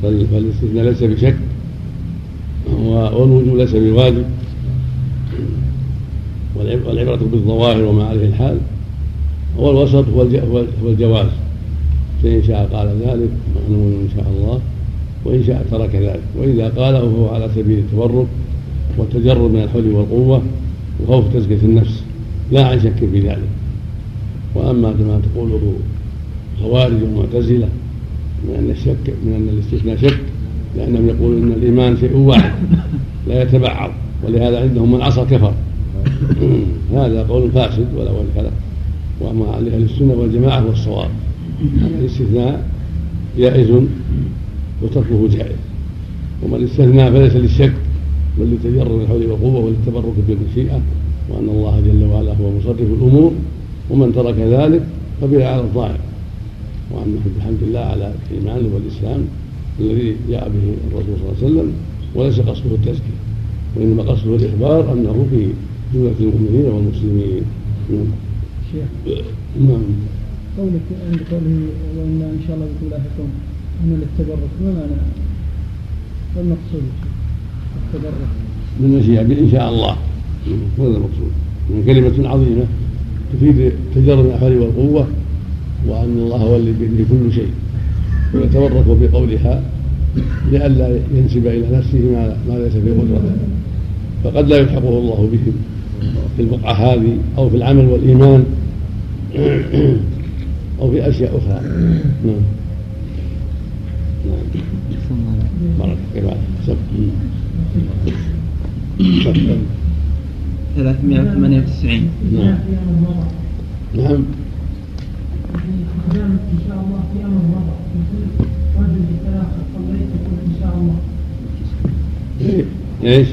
فالاستثناء ليس بشك والوجوب ليس بواجب. والعبرة بالظواهر وما عليه الحال. هو الوسط هو الجواز. فإن شاء قال ذلك معلوم إن شاء الله وإن شاء ترك ذلك. وإذا قاله فهو على سبيل التورط والتجرد من الحول والقوة وخوف تزكية النفس. لا عن شك في ذلك. وأما كما تقوله خوارج ومعتزلة من أن الشك من أن الاستثناء شك لأنهم يقولون أن الإيمان شيء واحد لا يتبعض ولهذا عندهم من عصى كفر. هذا قول فاسد ولا ولد وما عليه أهل السنة والجماعة هو الصواب الاستثناء جائز وتركه جائز. ومن استثنى فليس للشك. بل لتجرد الحول والقوة وللتبرك بالمشيئة وأن الله جل وعلا هو مصرف الأمور ومن ترك ذلك فبلا على الظاهر. وأنه بحمد الله على الإيمان والإسلام الذي جاء به الرسول صلى الله عليه وسلم وليس قصده التزكية وإنما قصده الإخبار أنه في جملة المؤمنين والمسلمين. نعم. شيخ. نعم. قولك عند قوله وإنا إن شاء الله بكم لاحقون من التبرك ما معنى؟ ما المقصود؟ التبرك من المشيئة إن شاء الله. هذا المقصود. من كلمة عظيمة تفيد تجرد الأحوال والقوة وأن الله هو الذي بيده كل شيء. ويتورط بقولها لئلا ينسب إلى نفسه ما, ما ليس في قدرته. فقد لا يلحقه الله بهم في البقعة هذه أو في العمل والإيمان أو في أشياء أخرى. نعم. نعم. بارك كيف سب 398 نعم نعم. ان شاء الله في أمر وضع رجل ثلاثة صليت يقول ان شاء الله إيش؟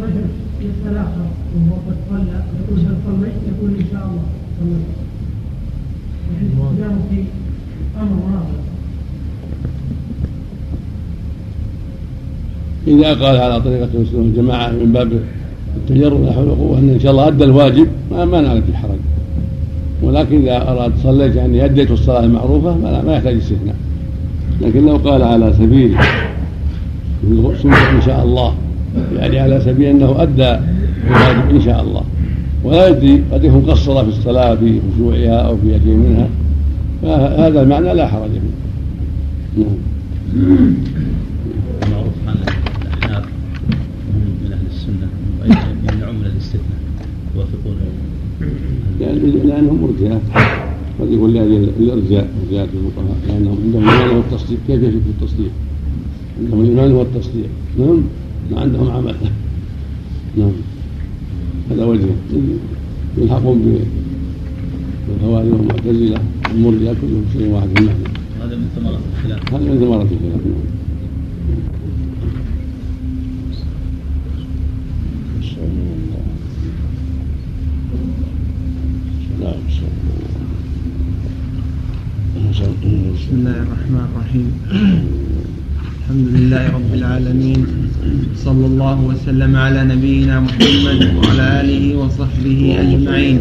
رجل يتلاحظ وهو قد صلى يقول هل صليت يقول ان شاء الله صليت يعني في أمر واضح إذا قال على طريقة المسلمين والجماعة من باب التجرد لا حول ولا قوة إن شاء الله أدى الواجب ما ما نعرف في حرج ولكن إذا أراد صليت يعني أديت الصلاة المعروفة ما يحتاج استثناء. لكن لو قال على سبيل إن شاء الله يعني على سبيل أنه أدى الواجب إن شاء الله. ولا يدري قد يكون قصر في الصلاة في خشوعها أو في يديه منها فهذا المعنى لا حرج فيه. نعم معروف عن الأحناف من أهل السنة يمنعون من الاستثناء لأنهم مرجئة قد يقول لأجل الإرجاء إرجاء الفقهاء. لأنهم عندهم الإيمان هو التصديق كيف يشك في التصديق؟ عندهم الإيمان هو التصديق نعم؟ ما عندهم عمل. نعم. هذا وجه. يلحقون بالخوارج والمعتزلة. المرجئة كلهم شيء واحد. في المعنى هذا من ثمرات الخلاف. هذا من ثمرات الخلاف. نعم بسم الله الرحمن الرحيم. الحمد لله رب العالمين. صلى الله وسلم على نبينا محمد وعلى آله وصحبه أجمعين.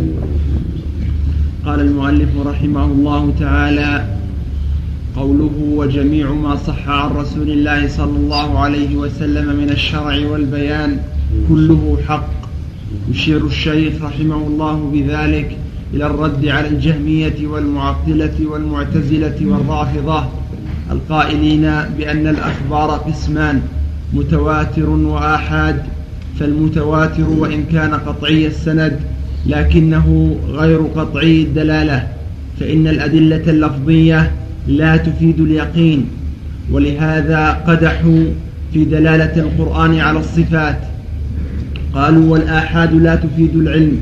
قال المؤلف رحمه الله تعالى قوله وجميع ما صح عن رسول الله صلى الله عليه وسلم من الشرع والبيان كله حق. يشير الشيخ رحمه الله بذلك إلى الرد على الجهمية والمعطلة والمعتزلة والرافضة القائلين بأن الأخبار قسمان متواتر وآحاد فالمتواتر وإن كان قطعي السند لكنه غير قطعي الدلالة فإن الأدلة اللفظية لا تفيد اليقين ولهذا قدحوا في دلالة القرآن على الصفات قالوا والآحاد لا تفيد العلم.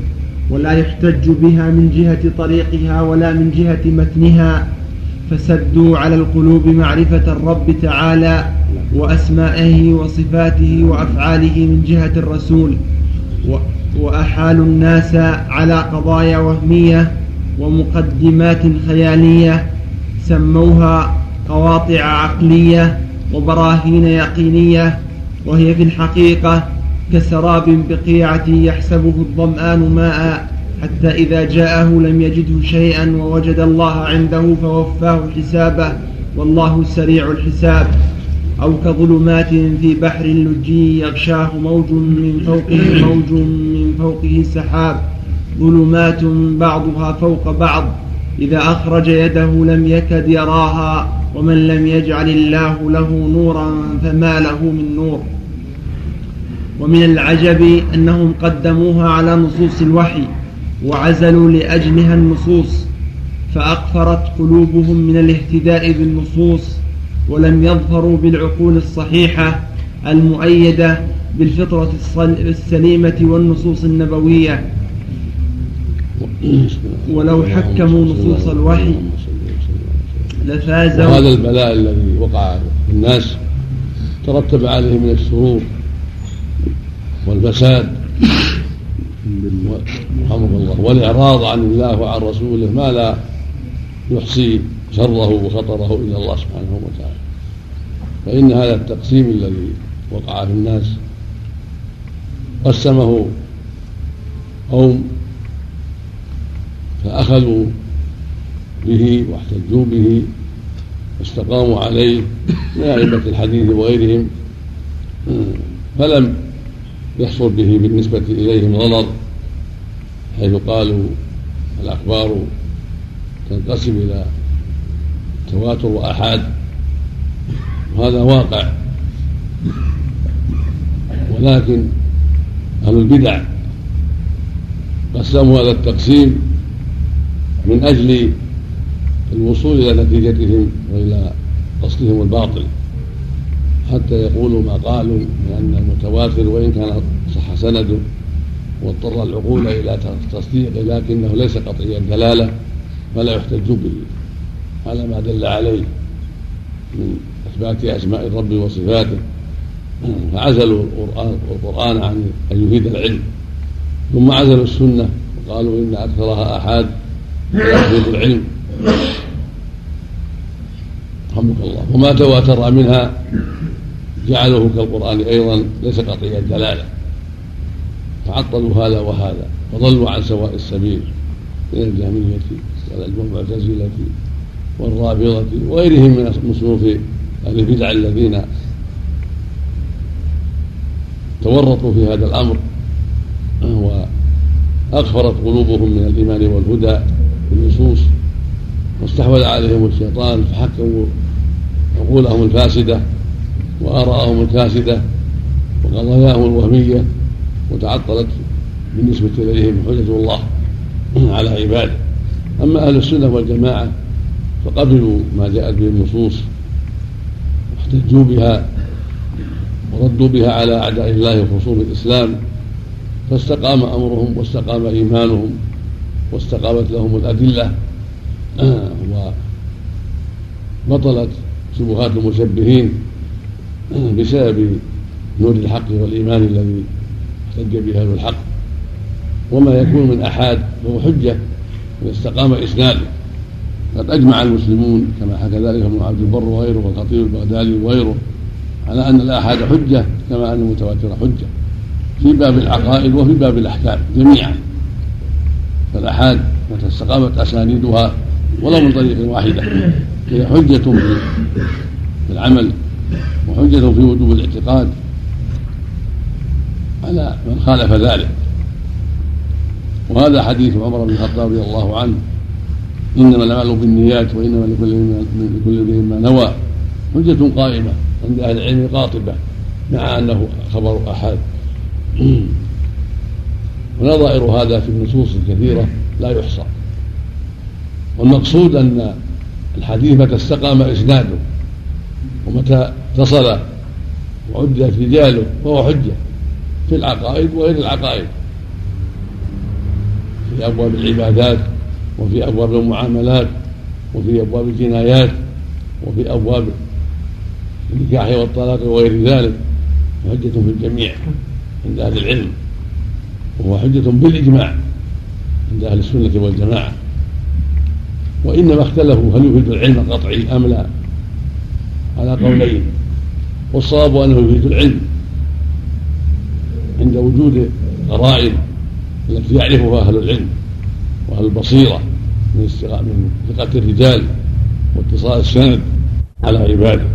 ولا يحتج بها من جهة طريقها ولا من جهة متنها فسدوا على القلوب معرفة الرب تعالى وأسمائه وصفاته وأفعاله من جهة الرسول وأحالوا الناس على قضايا وهمية ومقدمات خيالية سموها قواطع عقلية وبراهين يقينية وهي في الحقيقة كسراب بقيعة يحسبه الظمآن ماء حتى إذا جاءه لم يجده شيئا ووجد الله عنده فوفاه حسابه والله سريع الحساب. أو كظلمات في بحر لجي يغشاه موج من فوقه موج من فوقه سحاب. ظلمات بعضها فوق بعض إذا أخرج يده لم يكد يراها ومن لم يجعل الله له نورا فما له من نور. ومن العجب أنهم قدموها على نصوص الوحي وعزلوا لأجلها النصوص فأقفرت قلوبهم من الاهتداء بالنصوص ولم يظفروا بالعقول الصحيحة المؤيدة بالفطرة السليمة والنصوص النبوية. ولو حكموا نصوص الوحي لفازوا. وهذا البلاء الذي وقع في الناس ترتب عليه من الشرور والفساد. رحمه الله. والإعراض عن الله وعن رسوله ما لا يحصي شره وخطره إلى الله سبحانه وتعالى. فإن هذا التقسيم الذي وقع في الناس قسمه قوم فأخذوا به واحتجوا به واستقاموا عليه من أئمة الحديث وغيرهم. فلم يحصل به بالنسبة إليهم ضرر حيث قالوا الأخبار تنقسم إلى تواتر وآحاد وهذا واقع. ولكن أهل البدع قسموا هذا التقسيم من أجل الوصول إلى نتيجتهم وإلى قصدهم الباطل. حتى يقولوا ما قالوا لأن المتواتر وإن كان صح سنده واضطر العقول إلى تصديقه لكنه ليس قطعي الدلالة فلا يحتج به. على ما دل عليه من إثبات أسماء الرب وصفاته. فعزلوا القرآن عن أن يفيد العلم. ثم عزلوا السنة وقالوا إن أكثرها آحاد لا يفيد العلم. رحمك الله. وما تواتر منها جعلوه كالقرآن أيضا ليس قطعي الدلالة. فعطلوا هذا وهذا وضلوا عن سواء السبيل من الجهمية والمعتزلة والرافضة وغيرهم من مصنوف أهل البدع الذين تورطوا في هذا الأمر وأغفرت قلوبهم من الإيمان والهدى بالنصوص واستحوذ عليهم الشيطان فحكموا عقولهم الفاسدة. وآراءهم الكاسدة وقضاياهم الوهمية وتعطلت بالنسبة إليهم حجة الله على عباده. أما أهل السنة والجماعة فقبلوا ما جاءت به النصوص واحتجوا بها وردوا بها على أعداء الله وخصوم الإسلام فاستقام أمرهم واستقام إيمانهم واستقامت لهم الأدلة وبطلت شبهات المشبهين. بسبب نور الحق والإيمان الذي احتج به أهل الحق وما يكون من أحاد فهو حجة إذا استقام إسناده قد أجمع المسلمون كما حكى ذلك ابن عبد البر وغيره والخطيب البغدادي وغيره على أن الآحاد حجة كما أن المتواتر حجة في باب العقائد وفي باب الأحكام جميعا. فالآحاد متى استقامت أسانيدها ولو من طريق واحدة هي حجة في العمل وحجة في وجوب الاعتقاد على من خالف ذلك. وهذا حديث عمر بن الخطاب رضي الله عنه إنما الأعمال بالنيات وإنما لكل امرئ ما نوى. حجة قائمة عند أهل العلم قاطبة مع أنه خبر أحد. ونظائر هذا في النصوص الكثيرة لا يحصى. والمقصود أن الحديث متى استقام إسناده. ومتى اتصل وعدت رجاله فهو حجة في العقائد وغير العقائد. في أبواب العبادات وفي أبواب المعاملات وفي أبواب الجنايات وفي أبواب النكاح والطلاق وغير ذلك حجة في الجميع عند أهل العلم وهو حجة بالإجماع عند أهل السنة والجماعة. وإنما اختلفوا هل يفيد العلم القطعي أم لا؟ على قولين. والصواب أنه يفيد العلم عند وجود قرائن التي يعرفها أهل العلم وأهل البصيرة من من ثقة الرجال واتصال السند على عباده.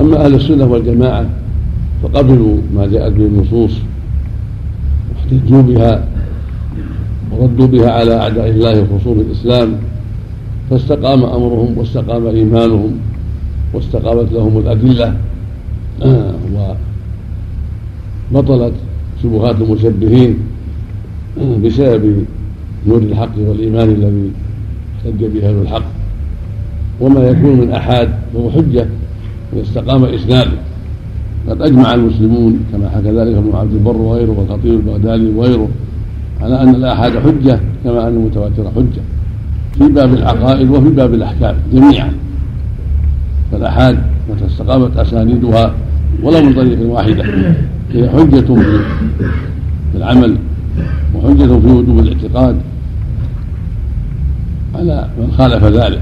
أما أهل السنة والجماعة فقبلوا ما جاءت به النصوص واحتجوا بها وردوا بها على أعداء الله وخصوم الإسلام فاستقام أمرهم واستقام إيمانهم واستقامت لهم الأدلة. وبطلت شبهات المشبهين بسبب نور الحق والإيمان الذي احتج به أهل الحق. وما يكون من أحاد فهو حجة إذا استقام إسناده قد أجمع المسلمون كما حكى ذلك ابن عبد البر وغيره والخطيب البغدادي وغيره على أن الآحاد حجة كما أن المتواتر حجة. في باب العقائد وفي باب الأحكام جميعا. فالآحاد متى استقامت أسانيدها ولو من طريق واحدة هي حجة في العمل وحجة في وجوب الاعتقاد على من خالف ذلك.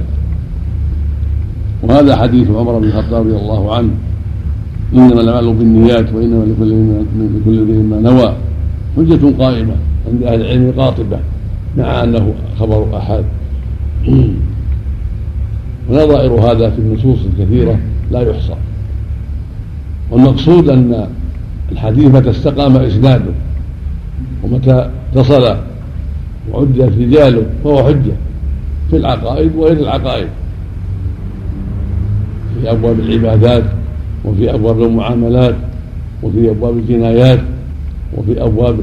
وهذا حديث عمر بن الخطاب رضي الله عنه إنما الأعمال بالنيات وإنما لكل لكل امرئ ما نوى. حجة قائمة عند أهل العلم قاطبة مع أنه خبر أحد. ونظائر هذا في النصوص الكثيرة لا يحصى. والمقصود أن الحديث متى استقام إسناده ومتى اتصل وعدت رجاله فهو حجة في العقائد وغير العقائد. في أبواب العبادات وفي أبواب المعاملات وفي أبواب الجنايات وفي أبواب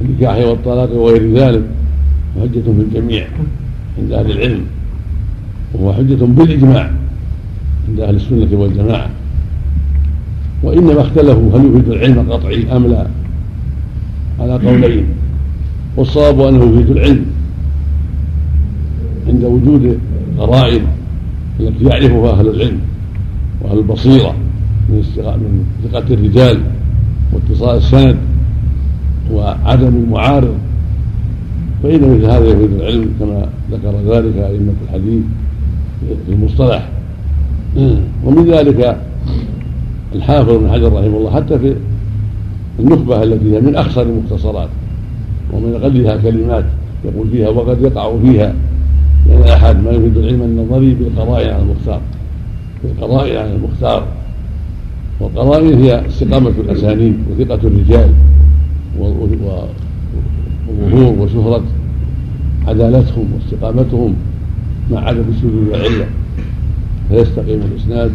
النكاح والطلاق وغير ذلك حجة في الجميع عند أهل العلم. وهو حجة بالإجماع عند أهل السنة والجماعة. وإنما اختلفوا هل يفيد العلم القطعي أم لا. على قولين. والصواب أنه يفيد العلم عند وجود قرائن التي يعرفها أهل العلم وأهل البصيرة من من ثقة الرجال واتصال السند وعدم المعارض. فإن مثل هذا يفيد العلم كما ذكر ذلك أئمة الحديث. المصطلح. ومن ذلك الحافظ بن حجر رحمه الله حتى في النخبة التي هي من أخصر المختصرات ومن أقلها كلمات يقول فيها وقد يقع فيها. لأن يعني أحد ما يفيد العلم النظري بالقرائن على المختار. بالقرائن على المختار. والقرائن هي استقامة الأسانيد وثقة الرجال وظهور وشهرة عدالتهم واستقامتهم. مع عدم السجود والعلة فيستقيم الإسناد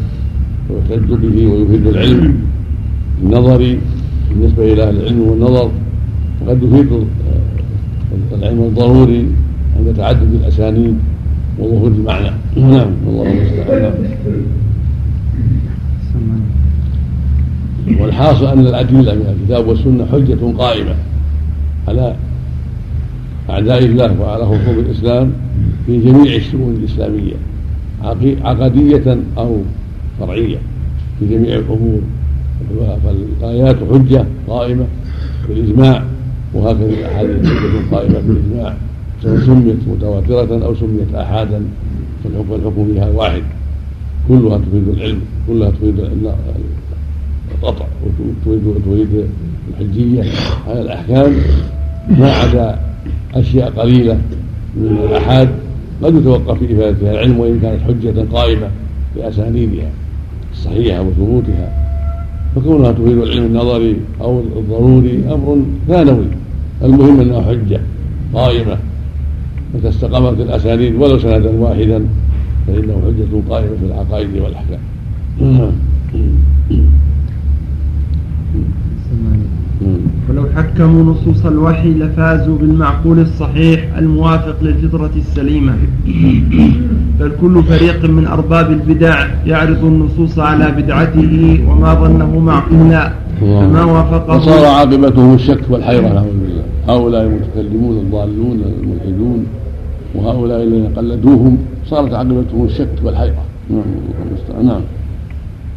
ويحتج به ويفيد العلم. النظري بالنسبة إلى أهل العلم والنظر وقد يفيد العلم الضروري عند تعدد الأسانيد وظهور المعنى. نعم والله المستعان. والحاصل أن الأدلة من الكتاب والسنة حجة قائمة على أعداء الله وعلى خصوم الإسلام في جميع الشؤون الإسلامية عقدية أو فرعية في جميع الأمور فالآيات حجة قائمة بالإجماع وهكذا الأحاديث حجة قائمة بالإجماع سواء سميت متواترة أو سميت آحادا فالحكم الحكم فيها واحد. كلها تفيد العلم كلها تفيد القطع وتريد تريد الحجية. على الأحكام ما عدا أشياء قليلة من الآحاد قد يتوقف في إفادتها العلم وإن كانت حجة قائمة بأسانيدها الصحيحة وثبوتها. فكونها تفيد العلم النظري أو الضروري أمر ثانوي. المهم أنها حجة قائمة. متى استقامت الأسانيد ولو سندا واحدا فإنه حجة قائمة في العقائد والأحكام ولو حكموا نصوص الوحي لفازوا بالمعقول الصحيح الموافق للفطرة السليمة. بل كل فريق من أرباب البدع يعرض النصوص على بدعته وما ظنه معقولا. فما وافقه وصار عاقبتهم الشك والحيرة. نعوذ بالله هؤلاء المتكلمون الضالون الملحدون وهؤلاء الذين قلدوهم صارت عاقبتهم الشك والحيرة. نعم. نعم.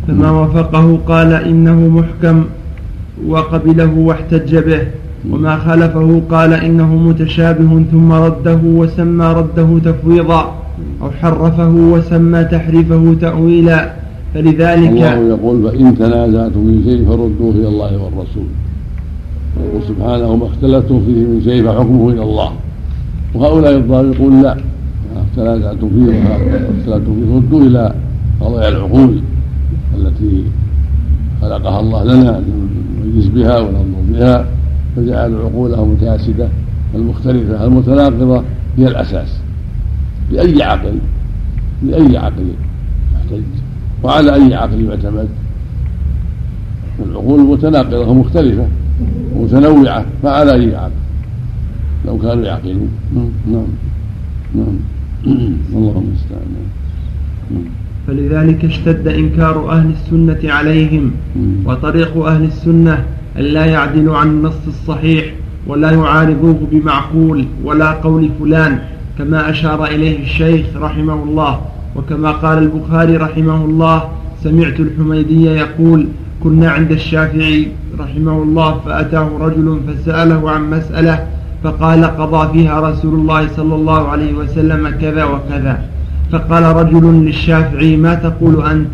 فما وافقه قال إنه محكم. وقبله واحتج به. وما خالفه قال إنه متشابه ثم رده وسمى رده تفويضا أو حرفه وسمى تحريفه تأويلا. فلذلك الله يقول فإن تنازعتم في شيء فردوه إلى الله والرسول. يقول سبحانه ما اختلفتم فيه من شيء فحكمه إلى الله. وهؤلاء الضالين يقول لا تنازعتم فيه واختلفتم فيه. ردوا إلى قضايا العقول التي خلقها الله لنا. نميز بها وننظر بها فجعل عقولهم الفاسدة المختلفة المتناقضة هي الأساس. بأي عقل بأي عقل يحتج وعلى أي عقل يعتمد. العقول متناقضة ومختلفة متنوعة فعلى أي عقل. لو كانوا يعقلون. نعم. نعم. اللهم المستعان. نعم. فلذلك اشتد إنكار أهل السنة عليهم وطريق أهل السنة أن لا يعدلوا عن النص الصحيح ولا يعارضوه بمعقول ولا قول فلان كما أشار إليه الشيخ رحمه الله. وكما قال البخاري رحمه الله سمعت الحميدي يقول كنا عند الشافعي رحمه الله فأتاه رجل فسأله عن مسألة فقال قضى فيها رسول الله صلى الله عليه وسلم كذا وكذا. فقال رجل للشافعي ما تقول أنت؟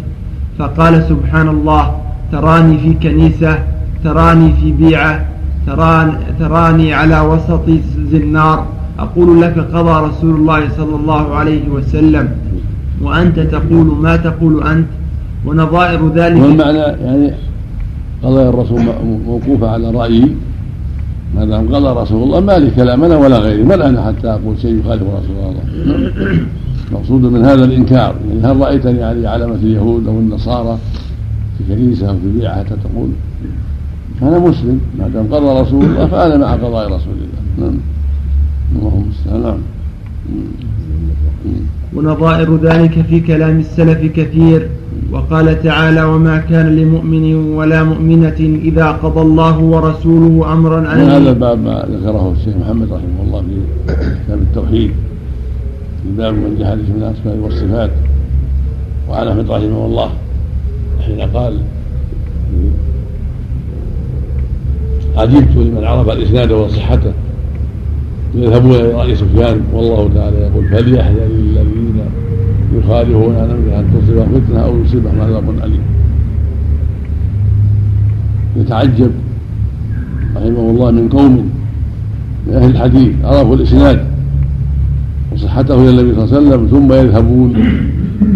فقال سبحان الله تراني في كنيسة تراني في بيعة تراني, تراني على وسط زنار أقول لك قضى رسول الله صلى الله عليه وسلم وأنت تقول ما تقول أنت؟ ونظائر ذلك والمعنى يعني قضى الرسول موقوفة على رأيي ما دام قضى رسول الله ما لي كلام أنا ولا غيري من أنا حتى أقول شيء يخالف رسول الله. المقصود من هذا الإنكار يعني هل رأيتني على علامة اليهود أو النصارى في كنيسة أو في بيعة حتى تقول؟ أنا مسلم ما دام قضى رسول الله فأنا مع قضاء رسول الله. نعم. اللهم المستعان نعم. ونظائر ذلك في كلام السلف كثير وقال تعالى وما كان لمؤمن ولا مؤمنة إذا قضى الله ورسوله أمرا أن هذا الباب ما ذكره الشيخ محمد رحمه الله في كتاب التوحيد. في باب من جهل من الأسماء والصفات. وعن أحمد رحمه الله حين قال عجبت لمن عرف الإسناد وصحته يذهبون إلى رأي سفيان والله تعالى يقول فليحذر الذين يخالفون عن أمره أن تصيبهم فتنة أو يصيبهم عذاب أليم. يتعجب رحمه الله من قوم من أهل الحديث عرفوا الإسناد. وصحته إلى النبي صلى الله عليه وسلم ثم يذهبون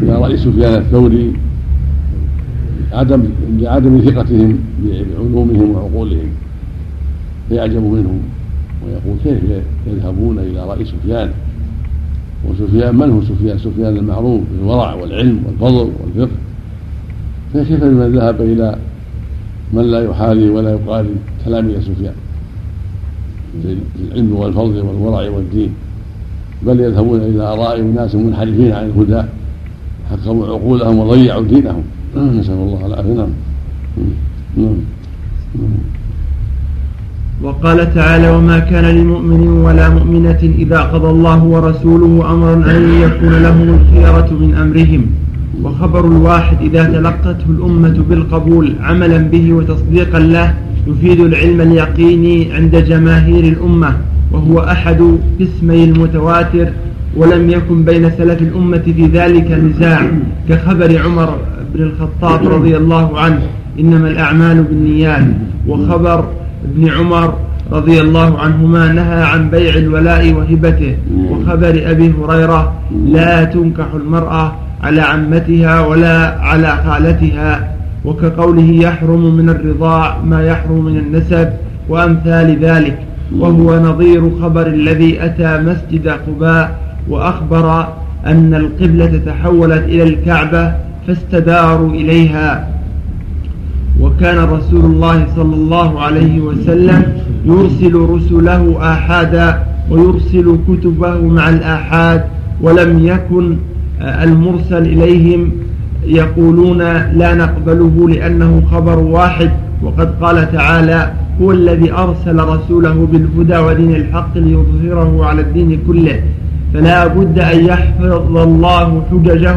إلى راي سفيان الثوري عدم لعدم ثقتهم بعلومهم وعقولهم. فيعجب منهم ويقول كيف يذهبون إلى راي سفيان؟ وسفيان من هو سفيان؟ سفيان المعروف بالورع والعلم والفضل والفقه. فكيف بمن ذهب إلى من لا يحالي ولا يقارن تلاميذ سفيان؟ في العلم والفضل والورع والدين. بل يذهبون إلى آراء اناس منحرفين عن الهدى حكموا عقولهم وضيعوا دينهم. نسأل الله العافية. نعم. نعم. وقال تعالى وما كان لمؤمن ولا مؤمنة إذا قضى الله ورسوله أمرا أن يكون لهم الخيرة من أمرهم. وخبر الواحد إذا تلقته الأمة بالقبول عملا به وتصديقا له يفيد العلم اليقيني عند جماهير الأمة. وهو أحد قسمي المتواتر ولم يكن بين سلف الأمة في ذلك نزاع كخبر عمر بن الخطاب رضي الله عنه. إنما الأعمال بالنيات. وخبر ابن عمر رضي الله عنهما نهى عن بيع الولاء وهبته. وخبر أبي هريرة لا تنكح المرأة على عمتها ولا على خالتها. وكقوله يحرم من الرضاع ما يحرم من النسب وأمثال ذلك. وهو نظير خبر الذي أتى مسجد قباء وأخبر أن القبلة تحولت إلى الكعبة فاستداروا إليها. وكان رسول الله صلى الله عليه وسلم يرسل رسله آحادا ويرسل كتبه مع الآحاد ولم يكن المرسل إليهم يقولون لا نقبله لأنه خبر واحد. وقد قال تعالى هو الذي أرسل رسوله بالهدى ودين الحق ليظهره على الدين كله. فلا بد أن يحفظ الله حججه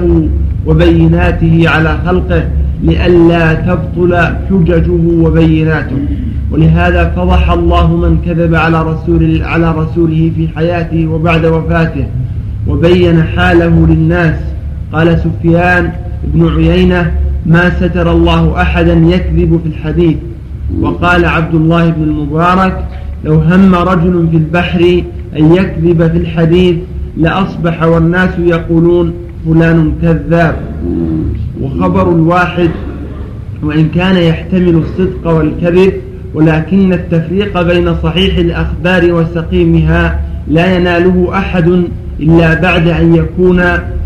وبيناته على خلقه لئلا تبطل حججه وبيناته. ولهذا فضح الله من كذب على رسول على رسوله في حياته وبعد وفاته وبين حاله للناس. قال سفيان بن عيينة ما ستر الله أحدا يكذب في الحديث؟ وقال عبد الله بن المبارك لو هم رجل في البحر أن يكذب في الحديث لأصبح والناس يقولون فلان كذاب. وخبر الواحد وإن كان يحتمل الصدق والكذب ولكن التفريق بين صحيح الأخبار وسقيمها لا يناله أحد إلا بعد أن يكون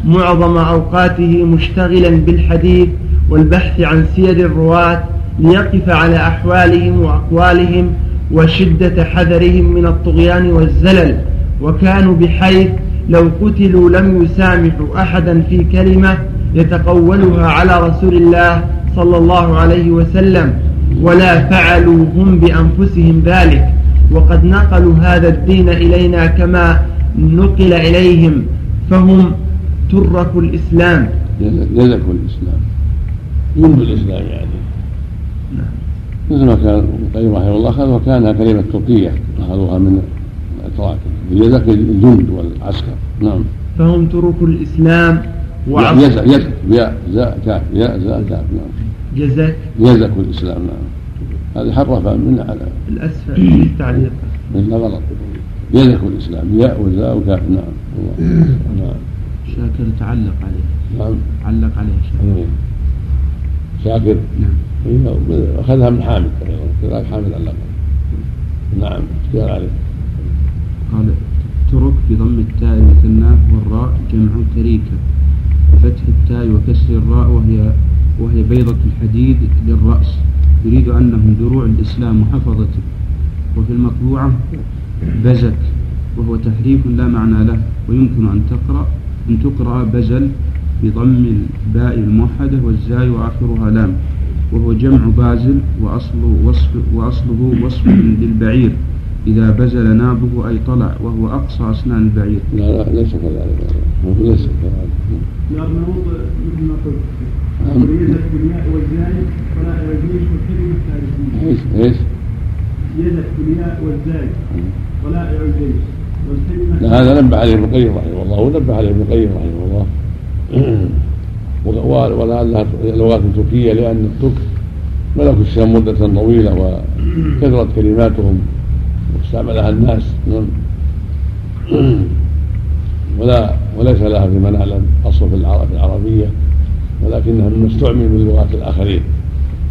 معظم أوقاته مشتغلا بالحديث والبحث عن سير الرواة ليقف على أحوالهم وأقوالهم وشدة حذرهم من الطغيان والزلل. وكانوا بحيث لو قتلوا لم يسامحوا أحدا في كلمة يتقولها على رسول الله صلى الله عليه وسلم ولا فعلوا هم بأنفسهم ذلك. وقد نقلوا هذا الدين إلينا كما نقل إليهم فهم تركوا الإسلام. جزكوا الإسلام. منذ الإسلام يعني. مثل ما كان القيم رحمه الله أخذ وكانها كلمة تركية أخذوها من الأتراك جزك الجند والعسكر. نعم. فهم تركوا الإسلام وعصر. يزك يزك يا زاء كاف يا زاء كاف نعم. جزاك. يزك الإسلام نعم. هذه حرف من على الأسفل في التعليق. لا غلط. يزك الإسلام ياء وزاء وكاف نعم. نعم. شاكر تعلق عليه. نعم. علق عليه شاكر. شاكر. نعم. أخذها من حامد كذلك حامد علق نعم اشتغل عليه قال ترك بضم التاء المثنى والراء جمع تريكة فتح التاء وكسر الراء وهي وهي بيضة الحديد للرأس. يريد أنهم دروع الإسلام وحفظته وفي المطبوعة بزك وهو تحريف لا معنى له. ويمكن أن تقرأ أن تقرأ بزل بضم الباء الموحدة والزاي وآخرها لام وهو جمع بازل وأصل وصف وأصله وصف للبعير. إذا بزل نابه أي طلع وهو أقصى أسنان البعير. لا لا ليس كذلك. ليس كذلك. الأرناؤوط مثل ما قلت. ميزت بالياء والزاي طلائع الجيش والكلمة الثالثية إيش؟ إيش؟ ميزت بالياء والزاي طلائع الجيش والكلمة لا هذا نبه عليه ابن القيم رحمه الله ونبه عليه ابن القيم رحمه الله. ولعلها لغات تركية لأن الترك ملكوا الشام مدة طويلة وكثرت كلماتهم واستعملها الناس. نعم. ولا وليس لها في نعلم أصل في العر- في العربية ولكنها مما استعمل من لغات الآخرين.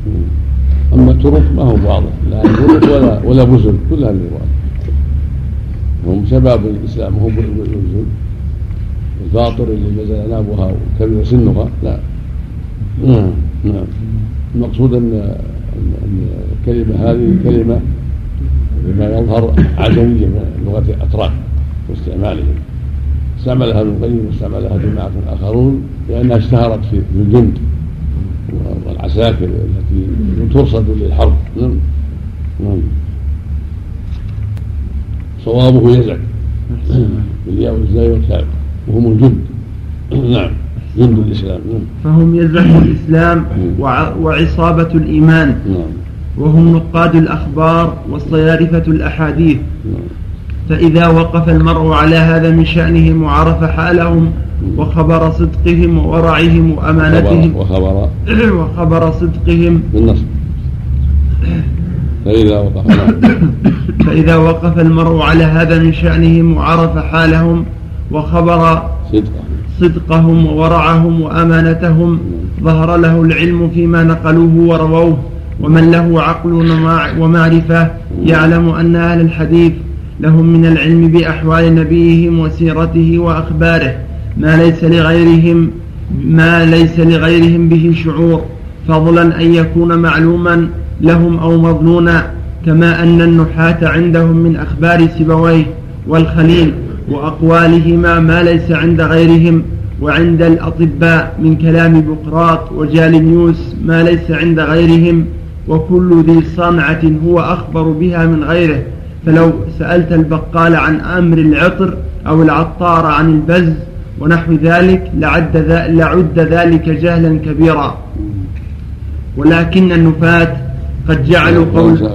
أما الترك ما هو واضح لا ترك ولا ولا بزل كل هذه اللغات هم شباب الإسلام هم الرجل الفاطر اللي نزل نابها وكبر سنها؟ لا. نعم نعم. المقصود ان الكلمة هذه كلمه بما يظهر عجمية من لغة الأتراك واستعمالهم. استعملها ابن القيم واستعملها جماعة آخرون لأنها اشتهرت في الجند والعساكر التي ترصد للحرب. نعم. نعم. صوابه يزعج. بالياء والزاي والتاء وهم الجند. نعم. جند الإسلام. نعم. فهم يزعم الإسلام وع- وعصابة الإيمان. نعم. وهم نقاد الأخبار وصيارفة الأحاديث. نعم. فإذا وقف المرء على هذا من شأنهم وعرف حالهم وخبر صدقهم وورعهم وأمانتهم. وخبر. وخبر صدقهم. بالنصب فإذا وقف فإذا وقف المرء على هذا من شأنهم وعرف حالهم وخبر صدقهم وورعهم وأمانتهم. ظهر له العلم فيما نقلوه ورووه. ومن له عقل ومع- ومعرفة يعلم أن أهل الحديث لهم من العلم بأحوال نبيهم وسيرته وأخباره. ما ليس لغيرهم ما ليس لغيرهم به شعور. فضلا أن يكون معلوما لهم أو مظنونا. كما أن النحاة عندهم من أخبار سيبويه والخليل. وأقوالهما ما ليس عند غيرهم وعند الأطباء من كلام بقراط وجالنيوس ما ليس عند غيرهم وكل ذي صنعة هو أخبر بها من غيره. فلو سألت البقال عن أمر العطر أو العطار عن البز ونحو ذلك لعد, ذا لعد ذلك جهلا كبيرا. ولكن النفاة قد جعلوا قول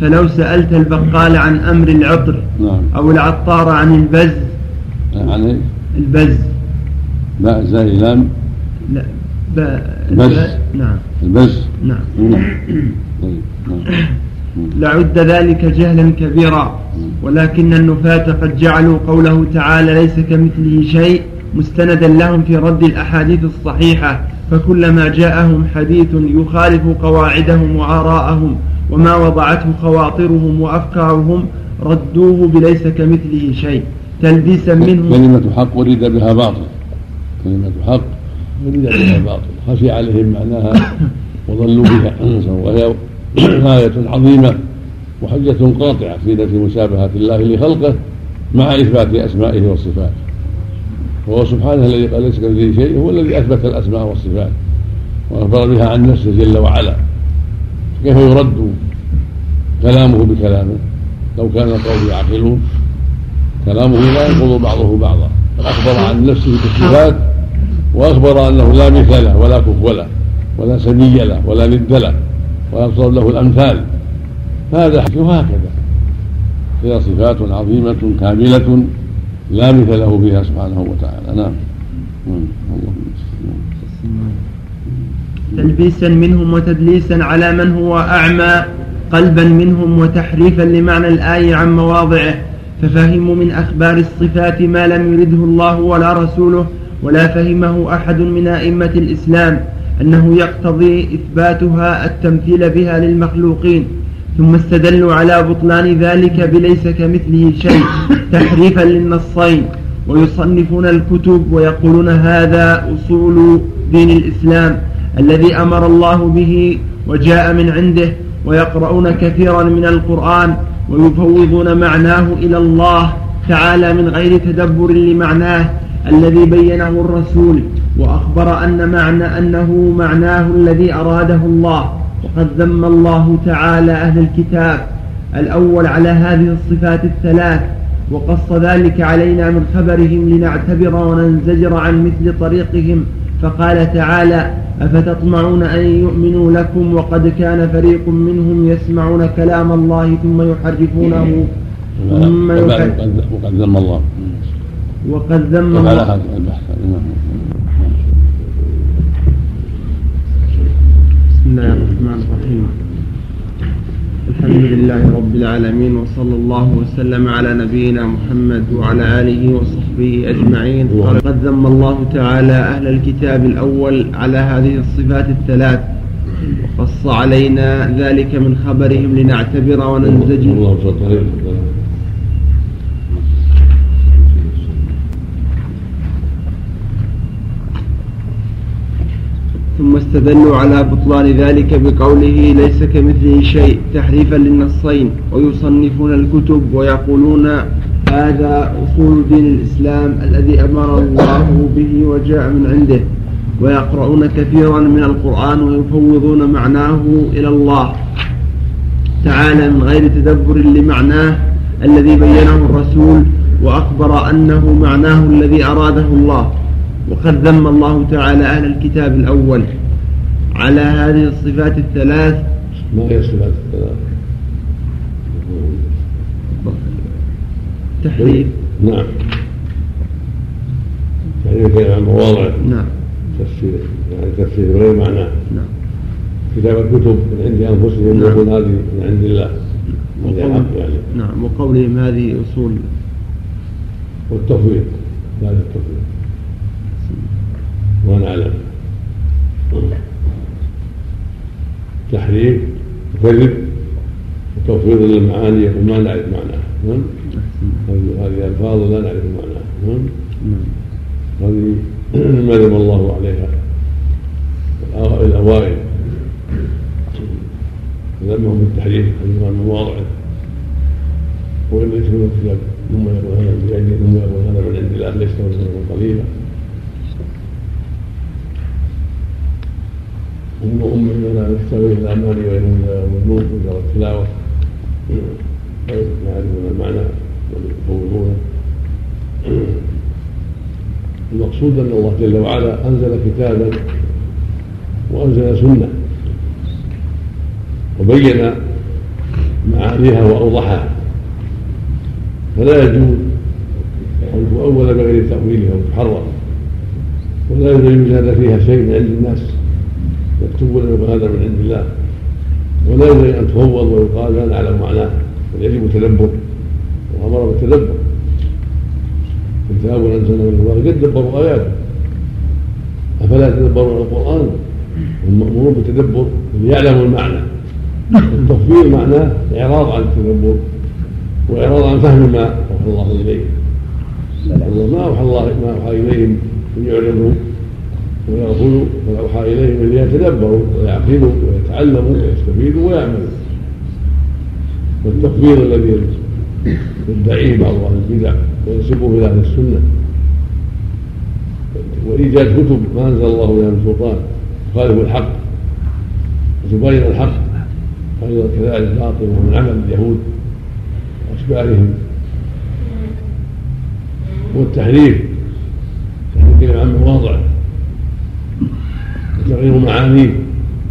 فلو سألت البقال عن أمر العطر نعم. أو العطار عن البز. عن إيش؟ البز. باء زاي لام. لا ب... بز. ب- نعم. البز. نعم. نعم. لعد ذلك جهلا كبيرا ولكن النفاة قد جعلوا قوله تعالى ليس كمثله شيء مستندا لهم في رد الأحاديث الصحيحة فكلما جاءهم حديث يخالف قواعدهم وآراءهم. وما وضعته خواطرهم وأفكارهم ردوه بليس كمثله شيء. تلبيسا منهم كلمة حق ورد بها باطل. كلمة حق ورد بها باطل. خفي عليهم معناها وضلوا بها وهي آية عظيمة وحجة قاطعة في نفي مشابهة الله لخلقه مع إثبات أسمائه وصفاته وهو سبحانه الذي قال ليس كمثله شيء. هو الذي أثبت الأسماء والصفات. وأخبر بها عن نفسه جل وعلا. كيف يرد كلامه بكلامه. لو كان القوم يعقلون كلامه لا ينقض بعضه بعضا. بل أخبر عن نفسه بالصفات وأخبر أنه لا مثل له ولا كفو له ولا سمي له ولا ند له تصرف له الأمثال. هذا حكي وهكذا. هي صفات عظيمة كاملة لا مثل له فيها سبحانه وتعالى. نعم. نعم. تلبيسا منهم وتدليسا على من هو أعمى. قلبا منهم وتحريفا لمعنى الآية عن مواضعه ففهموا من أخبار الصفات ما لم يرده الله ولا رسوله ولا فهمه أحد من أئمة الإسلام أنه يقتضي إثباتها التمثيل بها للمخلوقين ثم استدلوا على بطلان ذلك بليس كمثله شيء تحريفا للنصين ويصنفون الكتب ويقولون هذا أصول دين الإسلام الذي أمر الله به وجاء من عنده ويقرؤون كثيرا من القرآن ويفوضون معناه إلى الله تعالى من غير تدبر لمعناه الذي بينه الرسول وأخبر أن معنى أنه معناه الذي أراده الله وقد ذم الله تعالى أهل الكتاب الأول على هذه الصفات الثلاث وقص ذلك علينا من خبرهم لنعتبر وننزجر عن مثل طريقهم فقال تعالى أفتطمعون أن يؤمنوا لكم وقد كان فريق منهم يسمعون كلام الله ثم يحرفونه ثم وقد ذم الله. وقد ذم الله. بسم الله الرحمن الرحيم. الحمد لله رب العالمين وصلى الله وسلم على نبينا محمد وعلى آله وصحبه أجمعين. قال قد ذم الله تعالى أهل الكتاب الأول على هذه الصفات الثلاث وقص علينا ذلك من خبرهم لنعتبر وننزجر. ثم استدلوا على بطلان ذلك بقوله ليس كمثله شيء تحريفا للنصين ويصنفون الكتب ويقولون هذا أصول دين الإسلام الذي أمر الله به وجاء من عنده ويقرؤون كثيرا من القرآن ويفوضون معناه إلى الله تعالى من غير تدبر لمعناه الذي بينه الرسول وأخبر أنه معناه الذي أراده الله وقد ذم الله تعالى أهل الكتاب الأول على هذه الصفات الثلاث. ما هي الصفات الثلاث؟ تحريف. نعم. تحريف عن مواضع. نعم. تفسير يعني تفسير غير معناه نعم. كتاب الكتب من عند أنفسهم نعم. يقول هذه من عند الله. حق يعني. نعم. وقولهم هذه أصول. والتفويض هذا التفويض. ونعلم تحريف وكذب وتفويض للمعاني يقول ما نعرف معناها هذه ألفاظ لا نعرف معناها نعم هذه ما ذم الله عليها. الأوائل. ذمهم بالتحريف عن مواضعه وإن يكتبون الكتاب ثم يقول هذا بأيدي ثم يقول هذا من عند الله ليس من قليلا هم أم من يستوي الأماني وإنهم يظنون مجرد التلاوة يعرفون المعنى ويفوضونه المقصود أن الله جل وعلا أنزل كتابا وأنزل سنة وبين معانيها وأوضحها. فلا يجوز أن تؤول بغير تأويلها وتحرم. ولا يجوز فيها شيء من عند الناس. يكتبون يقول هذا من عند الله. ولا ينبغي أن تفوض ويقال لا نعلم معناه. بل يجب التدبر. وأمر بالتدبر. كتاب انزلنا من الله. قد دبروا آياته. أفلا يتدبرون القرآن؟ هم مأمورون بالتدبر. ليعلموا المعنى. التفويض معناه إعراض عن التدبر. وإعراض عن فهم ما أوحى الله إليه. الله ما أوحى الله ما أوحى إليهم أن يعرضوا ويغفلوا بل اوحى اليهم ان يتدبروا ويعقلوا ويتعلموا ويستفيدوا ويعملوا والتكبير الذي يدعيه بعض أهل البدع وينسبه إلى أهل السنة. وإيجاد كتب ما أنزل الله بها من سلطان تخالف الحق وتبين الحق أيضا كذلك باطل وهو من عمل اليهود واشباههم والتحريف تحريف عن مواضعه تغيير معانيه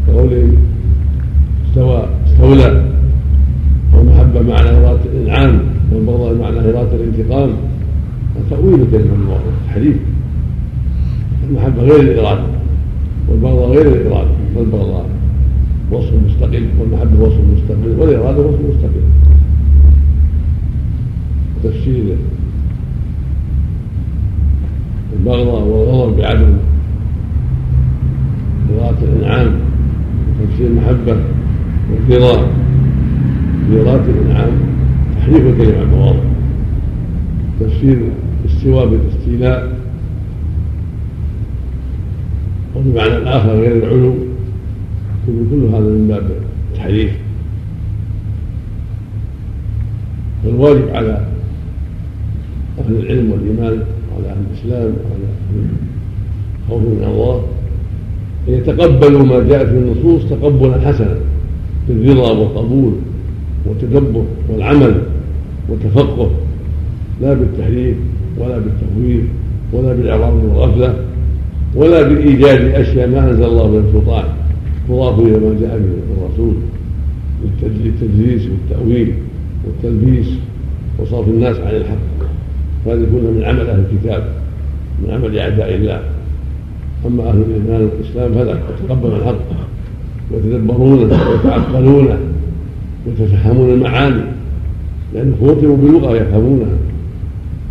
كقوله استوى استولى والمحبة معنى إرادة الإنعام والبغضاء معنى إرادة الانتقام. تأويل كلمة تحريف المحبة غير الإرادة والبغضاء غير الإرادة والبغضاء وصف مستقل والمحبة وصف مستقل والإرادة وصف مستقل. تفسير البغضاء والغضب بعدم إرادة الإنعام وتفسير المحبة والرضا بإرادة الإنعام تحريف الكلمة عن مواضع. تفسير الاستواء بالاستيلاء. وبمعنى الآخر غير العلو. كل هذا من باب التحريف. والواجب على أهل العلم والإيمان وعلى أهل الإسلام وعلى أهل الخوف من الله يتقبلوا ما جاءت في النصوص تقبلا حسنا بالرضا والقبول والتدبر والعمل والتفقه لا بالتحريف ولا بالتفويض ولا بالإعراض والغفلة ولا بإيجاد أشياء ما أنزل الله من سلطان تضاف إلى ما جاء به الرسول للتدليس والتأويل والتلبيس وصرف الناس عن الحق. فهذه كلها من عمل أهل الكتاب من عمل أعداء الله. أما أهل الإيمان والإسلام فلا يتقبل الحق ويتدبرونه ويتعقلونه ويتفهمون المعاني لأنه خوتموا بلغة يفهمونها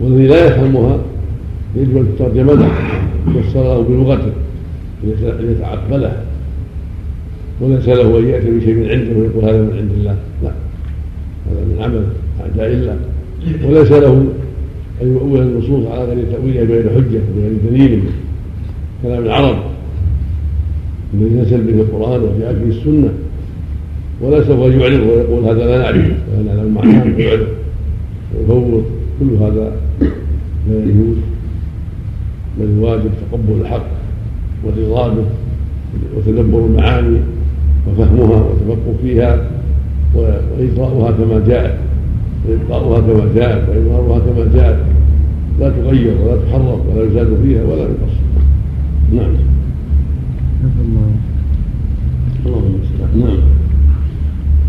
والذي لا يفهمها يجب أن تترجم له يفسر له بلغته ليتعقلها وليس له أن يأتي بشيء من عنده ويقول هذا من عند الله لا هذا من عمل أعداء الله وليس له أن يؤول النصوص على غير تاويلها بغير حجة وبغير دليل. كلام العرب. الذي نزل به القرآن وجاء به السنة. ولا سوف يعرض ويقول هذا لا نعرفه ولا نعلم معناه. ويعرض ويفوض كل هذا لا يجوز. بل الواجب تقبل الحق والرضا به وتدبر المعاني وفهمها والتفقه فيها وإجراؤها كما جاءت وإبقاؤها كما جاءت وإظهارها كما جاءت. لا تغير ولا تحرف ولا يزاد فيها ولا ينقص. نعم. نعم.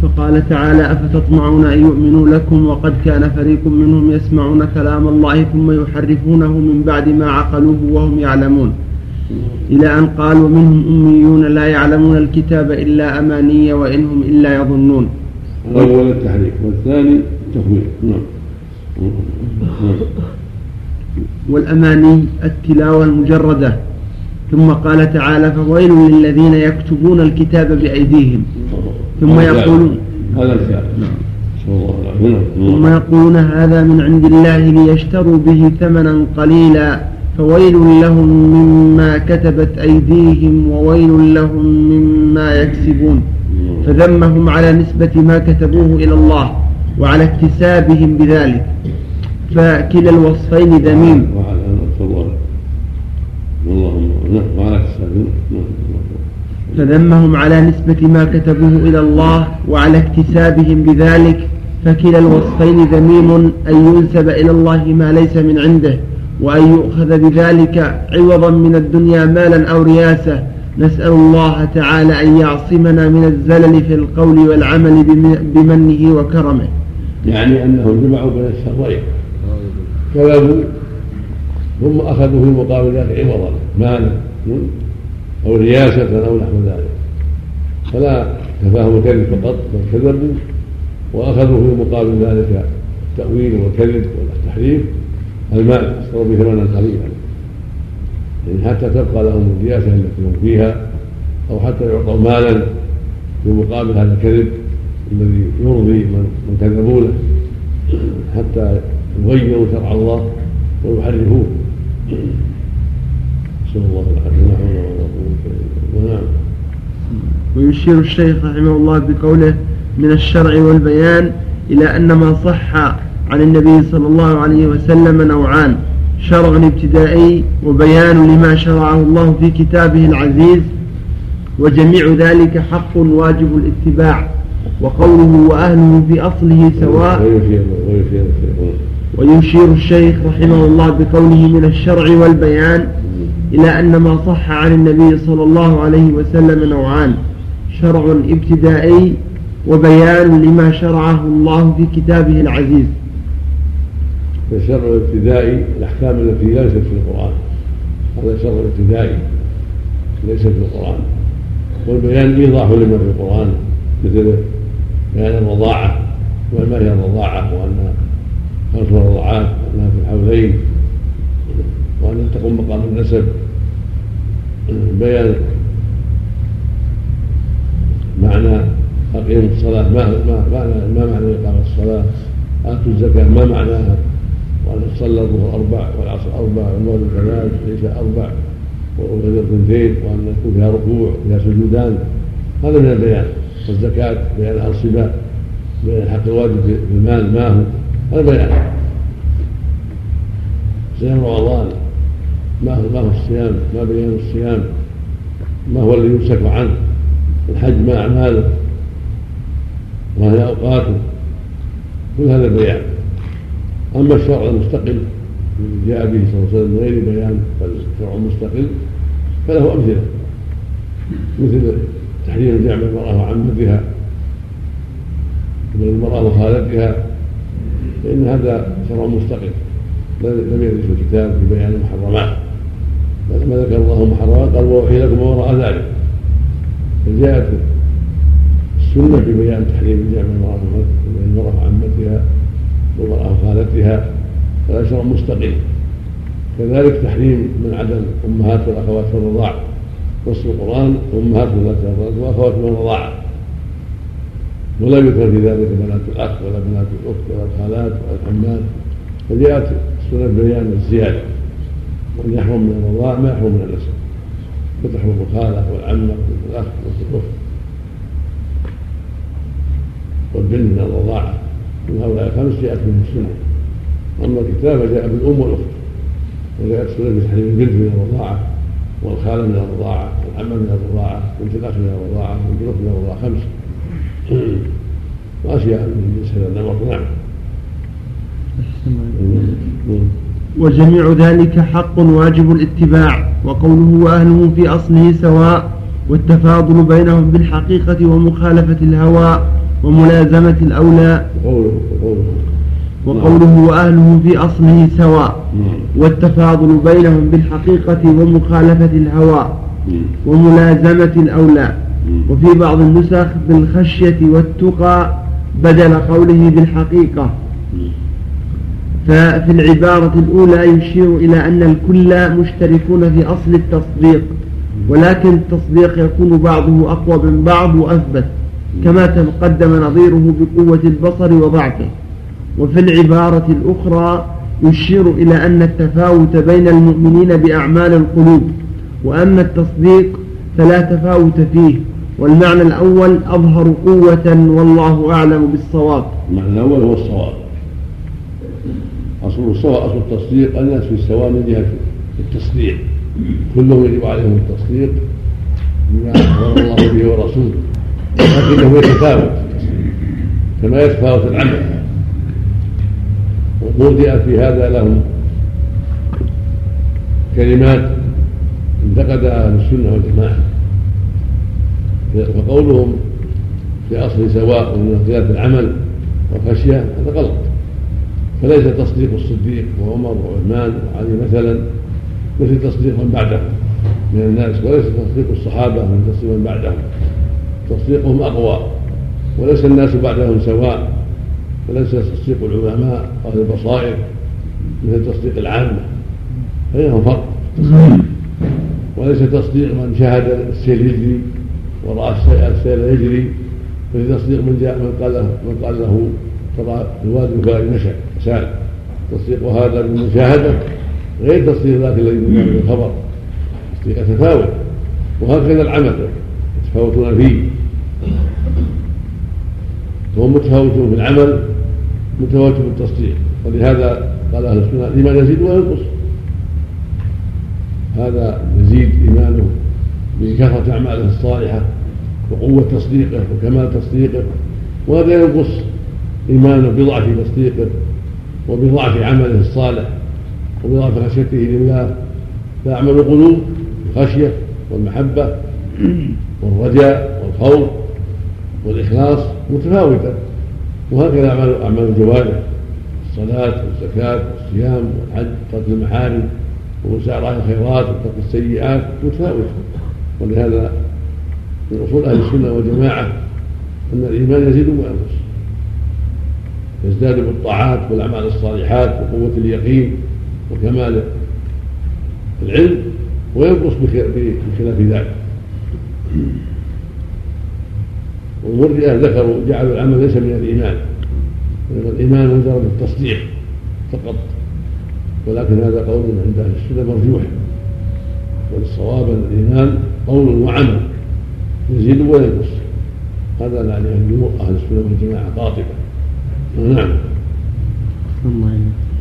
فقال تعالى أفتطمعون أن يؤمنوا لكم وقد كان فريق منهم يسمعون كلام الله ثم يحرفونه من بعد ما عقلوه وهم يعلمون. إلى أن قالوا منهم أميون لا يعلمون الكتاب إلا أماني وإن هم إلا يظنون. الأول التحريف والثاني التفويض نعم. والأماني التلاوة المجردة. ثم قال تعالى فويل للذين يكتبون الكتاب بأيديهم. ثم يقولون هذا الكتاب نعم. ثم يقولون هذا من عند الله ليشتروا به ثمنا قليلا. فويل لهم مما كتبت أيديهم وويل لهم مما يكسبون. فذمهم على نسبة ما كتبوه إلى الله وعلى اكتسابهم بذلك. فكلا الوصفين ذميم. فذمهم على نسبة ما كتبوه إلى الله وعلى اكتسابهم بذلك فكلا الوصفين ذميم أن ينسب إلى الله ما ليس من عنده وأن يؤخذ بذلك عوضا من الدنيا مالا أو رياسة نسأل الله تعالى أن يعصمنا من الزلل في القول والعمل بمنه وكرمه. يعني أنهم جمعوا بين الشرين. كذبوا ثم أخذوا في مقابل ذلك عوضا مالا أو رياسة أو نحو ذلك. فلا كفاهم الكذب فقط بل كذبوا وأخذوا في مقابل ذلك التأويل والكذب والتحريف المال اشتروا به ثمنا قليلا. يعني حتى تبقى لهم الرياسة التي هم فيها أو حتى يعطوا مالا في مقابل هذا الكذب الذي يرضي من كذبوا له حتى يغيروا شرع الله ويحرفوه. نسأل الله العافية لا حول ولا قوة إلا نعم ويشير الشيخ رحمه الله بقوله من الشرع والبيان إلى أن ما صح عن النبي صلى الله عليه وسلم نوعان شرع ابتدائي وبيان لما شرعه الله في كتابه العزيز وجميع ذلك حق واجب الاتباع وقوله وأهله في أصله سواء ويشير الشيخ رحمه الله بقوله من الشرع والبيان إلى أن ما صح عن النبي صلى الله عليه وسلم نوعان شرع ابتدائي وبيان لما شرعه الله في كتابه العزيز. الشرع الابتدائي الأحكام التي ليست في القرآن. هذا الشرع الابتدائي ليس في القرآن. والبيان إيضاح لما في القرآن مثل بيان الرضاعة وما هي الرضاعة وأن خمس رضاعات وأنها في الحولين وأنها تقوم مقام النسب. بيان معنى أقيم الصلاة. ما ما ما معنى إقامة الصلاة؟ آتوا الزكاة. ما معناها؟ وأن تصلى الظهر أربع والعصر أربع والمغرب ثلاث والعشاء أربع والفجر اثنتين وأن يكون فيها ركوع وفيها سجودان. هذا من البيان. والزكاة بيان الصبا بيان الحق الواجب في المال. ما هو؟ هذا بيان صيام رمضان ما هو ما هو الصيام؟ ما بيان الصيام. ما هو الذي يمسك عنه؟ الحج ما أعماله ما هي أوقاته. كل هذا بيان. أما الشرع المستقل الذي جاء به صلى الله عليه وسلم من غير بيان بل شرع مستقل فله أمثلة. مثل تحريم الجمع المرأة وعمتها من المرأة وخالتها. فإن هذا شرع مستقل. لم يرد في الكتاب في بيان المحرمات. ما ذكر الله محرمات قال وأوحي لكم وراء ذلك. فجاءت السنة في بيان تحريم الجمع المرأة المرأة وعمتها والمرأة وخالتها هذا شرع مستقل. كذلك تحريم من عدم أمهات والأخوات في الرضاع نص القرآن أمهات وأخوات من الرضاعة ولا يذكر في ذلك بنات الأخ ولا بنات الأخت ولا الخالات ولا الحمات فجاءت سنة بيان الزيادة. وأن يحرم من الرضاع ما يحرم من النسب فتحرم الخالة والعمة والأخ والأخت. والبنت من الرضاعة من هؤلاء الخمس جاءت من السنة. أما الكتاب فجاء بالأم والأخت. وجاءت سنة بتحريم البنت من الرضاعة والخالة من الرضاعة والعمة من الرضاعة بنت الأخ من الرضاعة بنت الأخت من الرضاعة خمس. وأشياء من جنس هذا النمط نعم. وجميع ذلك حق واجب الاتباع وقوله وأهله في أصله سواء والتفاضل بينهم بالحقيقة ومخالفة الهوى وملازمة الأولى. وقوله وأهله في أصله سواء والتفاضل بينهم بالحقيقة ومخالفة الهوى وملازمة الأولى. وفي بعض النسخ بالخشية والتقى بدل قوله بالحقيقة. ففي العبارة الأولى يشير إلى أن الكل مشتركون في أصل التصديق ولكن التصديق يكون بعضه أقوى من بعض وأثبت كما تقدم نظيره بقوة البصر وضعفه وفي العبارة الأخرى يشير إلى أن التفاوت بين المؤمنين بأعمال القلوب وأما التصديق فلا تفاوت فيه. والمعنى الأول أظهر قوة والله أعلم بالصواب. المعنى الأول هو الصواب. أصل الصواب أصل التصديق الناس في السواء من جهة التصديق. كلهم يجب عليهم التصديق بما أخبر الله به ورسوله. لكنه يتفاوت كما يتفاوت العمل. وقودئ في هذا لهم كلمات انتقد أهل السنة والجماعة. فقولهم في أصل سواء من اختلاف العمل والخشية هذا غلط. فليس تصديق الصديق وعمر وعثمان وعلي مثلا مثل تصديق من بعدهم من الناس وليس تصديق الصحابة من تصديق من بعدهم تصديقهم أقوى وليس الناس بعدهم سواء. وليس تصديق العلماء أهل البصائر مثل تصديق العامة. بينهم فرق. وليس تصديق من شاهد السيل ورأى السيل يجري مثل تصديق من جاء من قال له من قال له ترى الوادي الفلاني مشى سال. تصديق هذا بالمشاهدة غير تصديق ذاك الذي من الخبر. تصديق تفاوت وهكذا العمل. يتفاوتون فيه. فهم متفاوتون في العمل متفاوت في التصديق. ولهذا قال أهل السنة الإيمان يزيد وينقص. هذا يزيد إيمانه. بكثرة أعماله الصالحة وقوة تصديقه وكمال تصديقه وهذا ينقص إيمانه بضعف تصديقه وبضعف عمله الصالح وبضعف خشيته لله. فاعمل القلوب الخشيه والمحبة والرجاء والخوف والإخلاص متفاوتة وهكذا أعمال أعمال الجوارح الصلاة والزكاة والصيام والحج ترك المحارم ومسارعة الخيرات وترك السيئات متفاوتة. ولهذا من أصول أهل السنة والجماعة أن الإيمان يزيد وينقص يزداد بالطاعات والأعمال الصالحات وقوة اليقين وكمال العلم وينقص بخلاف ذلك. والمرجئة ذكروا جعلوا العمل ليس من الإيمان وإن الإيمان من درجة التصديق فقط. ولكن هذا قول عند أهل السنة مرجوح. والصواب أن الإيمان قول وعمل يزيد وينقص. هذا عليه جمهور أهل السنة والجماعة قاطبة نعم. الله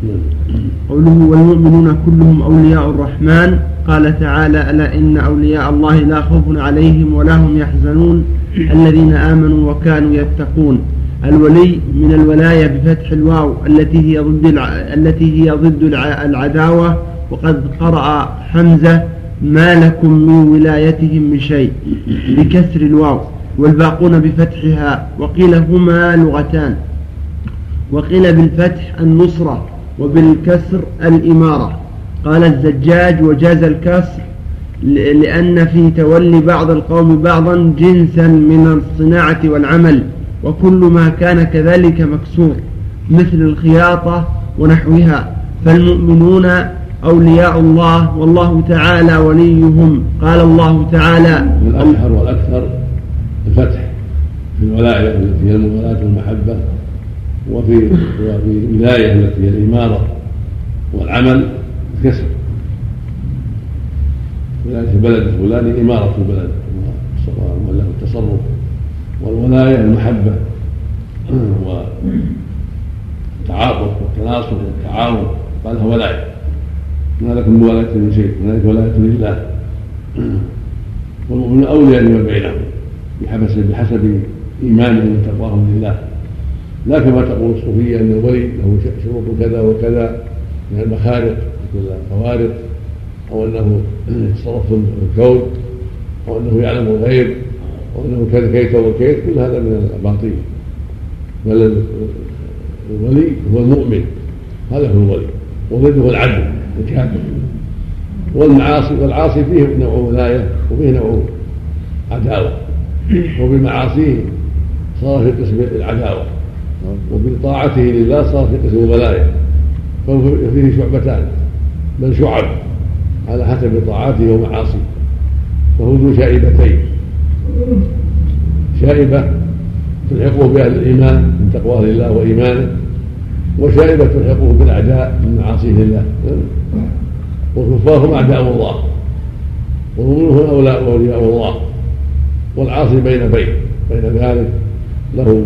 نعم. قوله والمؤمنون كلهم أولياء الرحمن. قال تعالى ألا إن أولياء الله لا خوف عليهم ولا هم يحزنون. الذين آمنوا وكانوا يتقون. الولي من الولاية بفتح الواو التي هي ضد التي هي ضد العداوة. وقد قرأ حمزة ما لكم من ولايتهم من شيء بكسر الواو والباقون بفتحها وقيل هما لغتان وقيل بالفتح النصرة وبالكسر الإمارة. قال الزجاج وجاز الكسر لأن في تولي بعض القوم بعضا جنسا من الصناعة والعمل وكل ما كان كذلك مكسور مثل الخياطة ونحوها. فالمؤمنون أولياء الله والله تعالى وليهم. قال الله تعالى الأشهر والأكثر الفتح في الولاية التي هي الموالاة والمحبة وفي وفي الولاية التي هي الإمارة والعمل الكسر ولاية البلد الفلاني إمارة البلد وله التصرف والولاية المحبة والتعاطف والتناصر والتعاون قالها ولاية. ما لكم من من شيء هنالك ولاية لله والمؤمنون أولياء لما بينهم بحسب بحسب إيمانهم وتقواهم لله. لا كما تقول الصوفية أن الولي له شروط كذا وكذا من المخارق مثل الخوارق أو أنه يتصرف في الكون أو أنه يعلم الغيب أو أنه كذا كيت وكيت كل هذا من الأباطيل. بل الولي هو المؤمن هذا هو الولي وضده العدل الكافر والمعاصي والعاصي فيه نوع ولاية وفيه نوع عداوة. وبمعاصيه صار في قسم العداوة. وبطاعته لله صار في قسم الولاية. فيه شعبتان. بل شعب على حسب طاعاته ومعاصيه. فهو ذو شائبتين. شائبة تلحقه بأهل الإيمان من تقواه لله وإيمانه وشائبة تلحقه بالأعداء من معاصيه لله. والكفار هم أعداء الله. والمؤمنون هم أولياء الله. والعاصي بين بين. بين ذلك له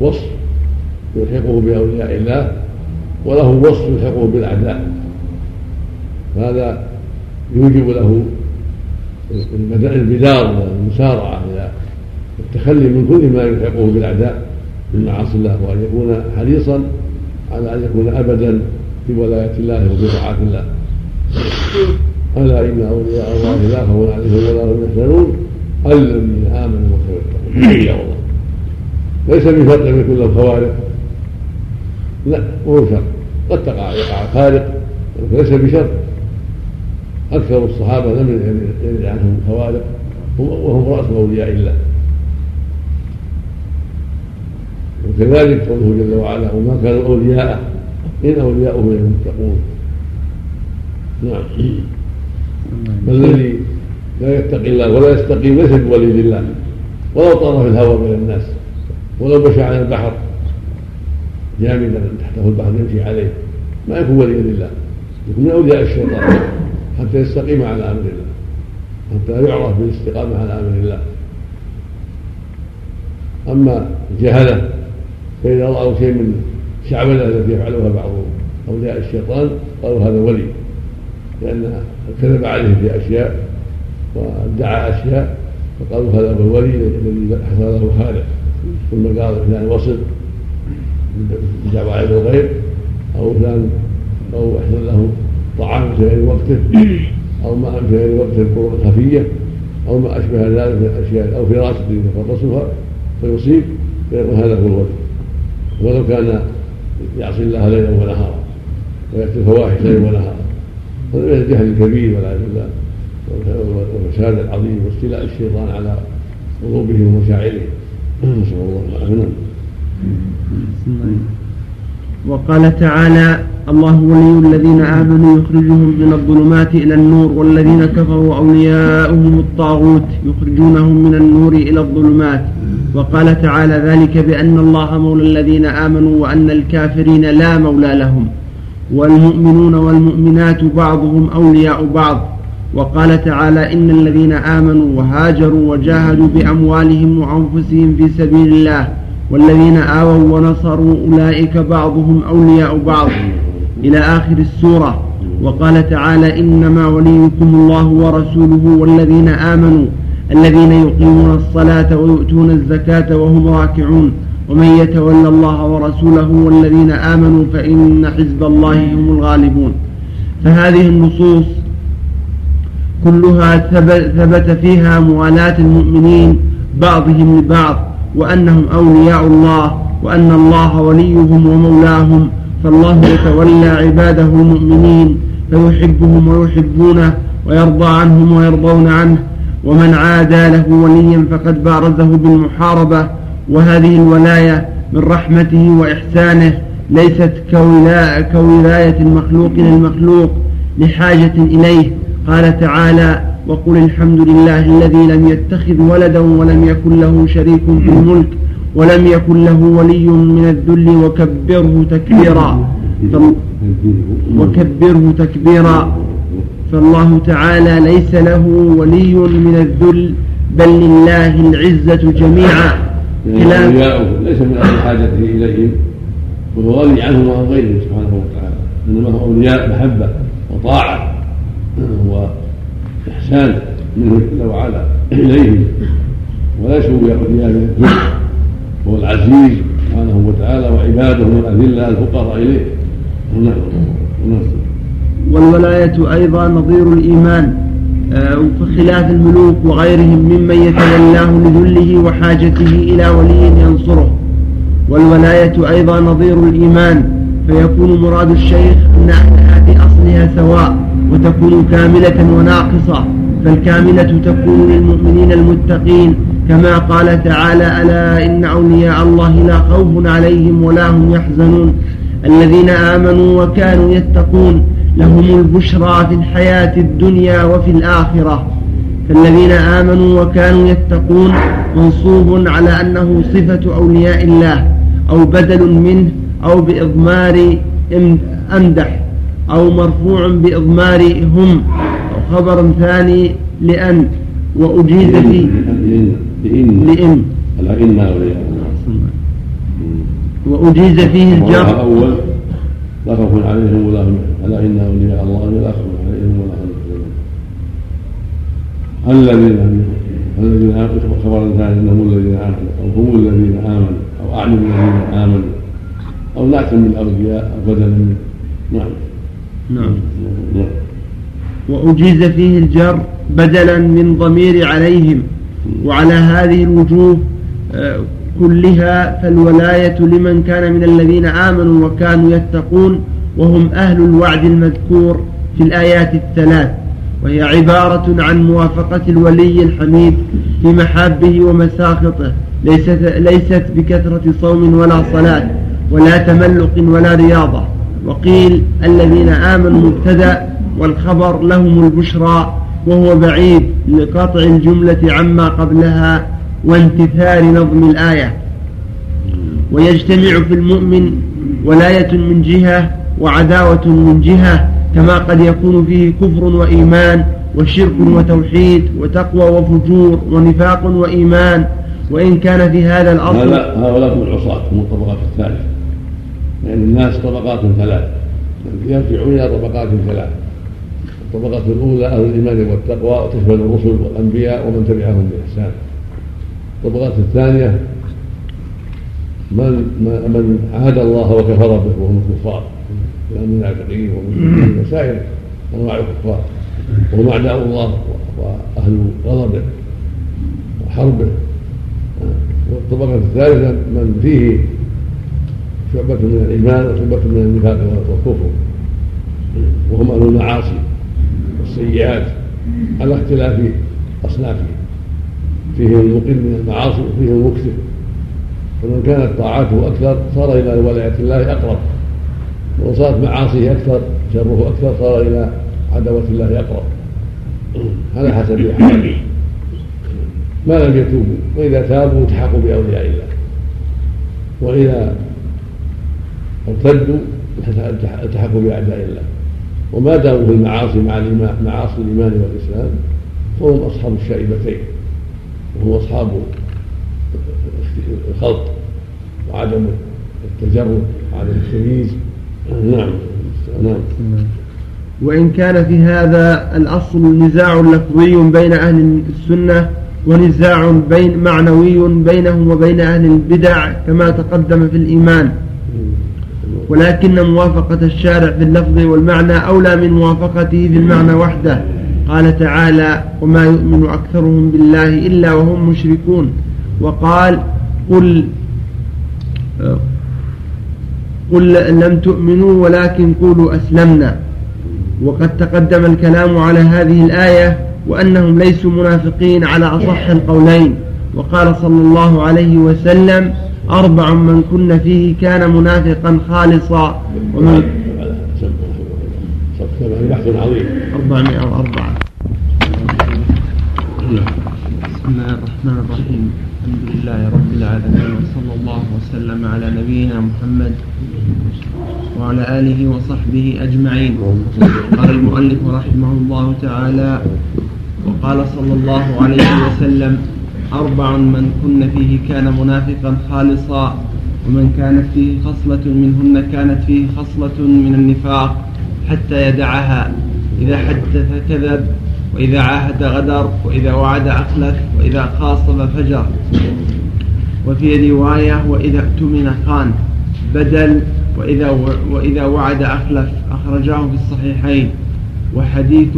وصف يلحقه بأولياء الله وله وصف يلحقه بالأعداء. هذا يوجب له البدار والمسارعة إلى التخلي من كل ما يلحقه بالأعداء من معاصي الله وأن يكون حريصا على أن يكون أبدا في ولاية الله وفي طاعة الله. ألا إن أولياء الله لا خوف عليهم ولا هم يحزنون. الذين آمنوا وكانوا يتقون الله. ليس بشرط أن يكون له خوارق. لا مو شرط قد تقع يقع خارق ليس بشرط أكثر الصحابة لم يرد عنهم خوارق وهم رأس أولياء الله. وكذلك قوله جل وعلا وما كانوا أولياءه إن أولياؤه من المتقون. نعم. بل الذي لا يتقي الله ولا يستقيم ليس بولي لله ولو طار في الهواء بين الناس. ولو مشى على البحر. جامدا تحته البحر يمشي عليه. ما يكون وليا لله يكون من أولياء الشيطان. حتى يستقيم على أمر الله. حتى يعرف بالاستقامة على أمر الله. أما الجهله فإذا رأوا شيء من الشعبده التي يفعلها بعض أولياء الشيطان قالوا هذا ولي لأن كذب عليه في أشياء وادعى أشياء فقالوا هذا هو الولي الذي حصل له خالق. ثم قال فلان وصل بدعوى علم الغيب أو فلان أو احسن له طعام في غير وقته أو ماء في غير وقته القرون الخفيه أو ما أشبه ذلك من الأشياء أو فراسه يتفرسها فيصيب فيقول هذا هو الولي. ولو كان يعصي الله ليلا ونهارا ويأتي الفواحش ليلا ونهارا. هذا من الجهل الكبير والعياذ بالله والفساد العظيم واستيلاء الشيطان على قلوبهم ومشاعرهم. نسأل الله العافية. وقال تعالى الله ولي الذين آمنوا يخرجهم من الظلمات إلى النور والذين كفروا أولياؤهم الطاغوت يخرجونهم من النور إلى الظلمات. وقال تعالى ذلك بأن الله مولى الذين آمنوا وأن الكافرين لا مولى لهم والمؤمنون والمؤمنات بعضهم أولياء بعض وقال تعالى إن الذين آمنوا وهاجروا وجاهدوا بأموالهم وأنفسهم في سبيل الله والذين آووا ونصروا أولئك بعضهم أولياء بعض إلى آخر السورة وقال تعالى إنما وليكم الله ورسوله والذين آمنوا الذين يقيمون الصلاة ويؤتون الزكاة وهم راكعون. ومن يتولى الله ورسوله والذين آمنوا فإن حزب الله هم الغالبون. فهذه النصوص كلها ثبت فيها موالاة المؤمنين بعضهم لبعض وأنهم أولياء الله وأن الله وليهم ومولاهم فالله يتولى عباده المؤمنين فيحبهم ويحبونه ويرضى عنهم ويرضون عنه ومن عادى له وليا فقد بارزه بالمحاربة وهذه الولاية من رحمته وإحسانه ليست كولاية المخلوق للمخلوق لحاجة إليه. قال تعالى وقل الحمد لله الذي لم يتخذ ولدا ولم يكن له شريك في الملك ولم يكن له ولي من الذل وكبره تكبيرا وكبره تكبيرا. فالله تعالى ليس له ولي من الذل بل لله العزة جميعا. كلام ليس من أهل حاجته إليهم وهو غني عنهم وعن غيرهم سبحانه وتعالى. إنما هو أولياء محبة وطاعة وإحسان منه جل وعلا إليهم. وليسوا أولياء من الذل هو العزيز سبحانه وتعالى وعباده من الأذلة الفقراء إليه. نعم. نعم. والولاية أيضا نظير الإيمان آه، فخلاف الملوك وغيرهم ممن يتولاه لذله وحاجته إلى ولي ينصره. والولاية أيضا نظير الإيمان فيكون مراد الشيخ أن في أصلها سواء وتكون كاملة وناقصة. فالكاملة تكون للمؤمنين المتقين كما قال تعالى ألا إن أولياء الله لا خوف عليهم ولا هم يحزنون الذين آمنوا وكانوا يتقون لهم البشرى في الحياة الدنيا وفي الآخرة. فالذين آمنوا وكانوا يتقون منصوب على أنه صفة أولياء الله أو بدل منه أو بإضمار أمدح أو مرفوع بإضمار هم أو خبر ثاني لأن وأجيز في لإن. لإن وأجيز فيه الجر. أول لا خوف عليهم ولا هم ألا إن أولياء الله لا خوف عليهم ولا هم الذين الذين خبر ثاني إنهم الذين آمنوا أو هم الذين آمنوا أو أعلم الذين آمنوا أو نعت من الاولياء أو بدلا من نعم. نعم. نعم. وأجيز فيه الجر بدلا من ضمير عليهم. وعلى هذه الوجوه آه، كلها فالولاية لمن كان من الذين آمنوا وكانوا يتقون وهم أهل الوعد المذكور في الآيات الثلاث وهي عبارة عن موافقة الولي الحميد في محابه ومساخطه ليست, ليست بكثرة صوم ولا صلاة ولا تملق ولا رياضة. وقيل الذين آمنوا مبتدأ والخبر لهم البشرى وهو بعيد لقطع الجملة عما قبلها وانتثار نظم الآية. ويجتمع في المؤمن ولاية من جهة وعداوة من جهة كما قد يكون فيه كفر وإيمان وشرك وتوحيد وتقوى وفجور ونفاق وإيمان. وإن كان في هذا الأصل هؤلاء هم العصاة هم الطبقات الثالثة. لأن يعني الناس طبقات ثلاث يرجعون إلى طبقات ثلاث. الطبقة الأولى أهل الإيمان والتقوى وتشمل الرسل والأنبياء ومن تبعهم بإحسان. الطبقة الثانية من من عاد الله وكفر به وهم الكفار من المنافقين ومن سائر أنواع الكفار. وهم أعداء الله وأهل غضبه وحربه. والطبقة الثالثة من فيه شعبة من الإيمان وشعبة من النفاق والكفر. وهم أهل المعاصي والسيئات على اختلاف أصنافهم. فيهم المقل من المعاصي وفيهم المكثر فمن كانت طاعاته أكثر صار إلى ولاية الله أقرب. ومن صارت معاصيه أكثر شره أكثر صار إلى عداوة الله أقرب. على حسب أحوالهم ما لم يتوبوا وإذا تابوا التحقوا بأولياء الله. وإذا ارتدوا التحقوا بأعداء الله. وما داموا في المعاصي مع معاصي الإيمان والإسلام فهم أصحاب الشائبتين وهم أصحاب الخلط التجرد وعدم التمييز نعم. نعم. وإن كان في هذا الأصل نزاع لفظي بين أهل السنة ونزاع بين معنوي بينهم وبين أهل البدع كما تقدم في الإيمان. ولكن موافقة الشارع في اللفظ والمعنى أولى من موافقته في المعنى وحده. قال تعالى وما يؤمن أكثرهم بالله إلا وهم مشركون وقال قل قل لم تؤمنوا ولكن قولوا أسلمنا. وقد تقدم الكلام على هذه الآية وأنهم ليسوا منافقين على أصح القولين. وقال صلى الله عليه وسلم أربع من كن فيه كان منافقا خالصا. ومن هذا بحث عظيم 404 نعم. بسم الله الرحمن الرحيم. الحمد لله رب العالمين. وصلى الله وسلم على نبينا محمد وعلى آله وصحبه أجمعين. قال المؤلف رحمه الله تعالى وقال صلى الله عليه وسلم أربع من كن فيه كان منافقا خالصا ومن كانت فيه خصلة منهن كانت فيه خصلة من النفاق حتى يدعها. إذا حدث كذب وإذا عاهد غدر وإذا وعد أخلف وإذا خاصم فجر. وفي رواية وإذا اؤتمن خان بدل وإذا وإذا وعد أخلف أخرجاه في الصحيحين. وحديث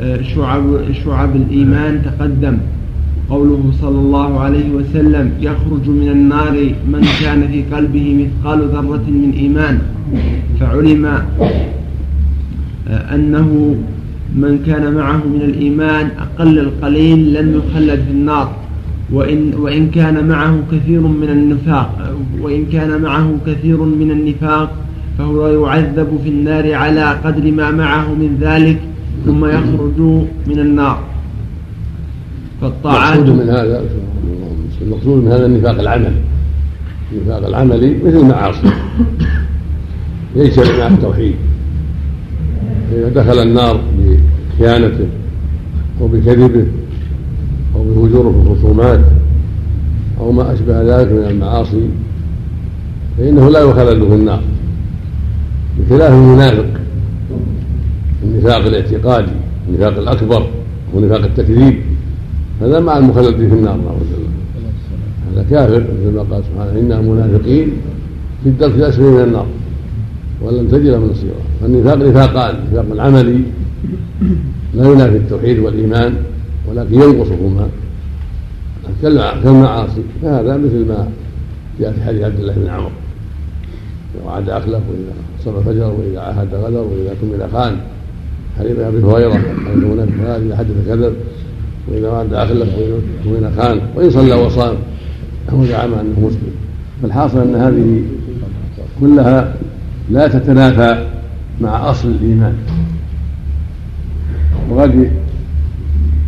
آه، شعب شعب الإيمان تقدم. قوله صلى الله عليه وسلم يخرج من النار من كان في قلبه مثقال ذرة من إيمان. فعلم آه، أنه من كان معه من الإيمان أقل القليل لم يخلد في النار. وإن, وإن كان معه كثير من النفاق وإن كان معه كثير من النفاق فهو يعذب في النار على قدر ما معه من ذلك ثم يخرج من النار. فالطاعات المقصود من هذا المقصود من هذا النفاق العملي. النفاق العملي مثل المعاصي. ليس مع التوحيد. دخل النار بخيانته وبكذبه أو بفجوره في الخصومات أو ما أشبه ذلك من المعاصي فإنه لا يخلد في النار. بخلاف المنافق النفاق الاعتقادي النفاق الأكبر ونفاق التكذيب هذا مع المخلد في النار نعوذ بالله. هذا كافر مثل ما قال سبحانه إنا منافقين في الدرك الأسفل من النار. ولن تجد لهم نصيرا فالنفاق نفاقان نفاق عملي لا ينافي التوحيد والإيمان ولكن ينقصهما. كالمعاصي. فهذا مثل ما جاء في حديث عبد الله بن عمرو. إذا وعد أخلف وإذا صلى فجر وإذا عاهد غدر وإذا كمل خان. حديث أبي هريرة أن هناك إذا حدث كذب وإذا وعد أخلف وإذا كمل خان. وإن صلى وصام هو زعم أنه مسلم. فالحاصل أن هذه كلها لا تتنافى مع أصل الإيمان. وقد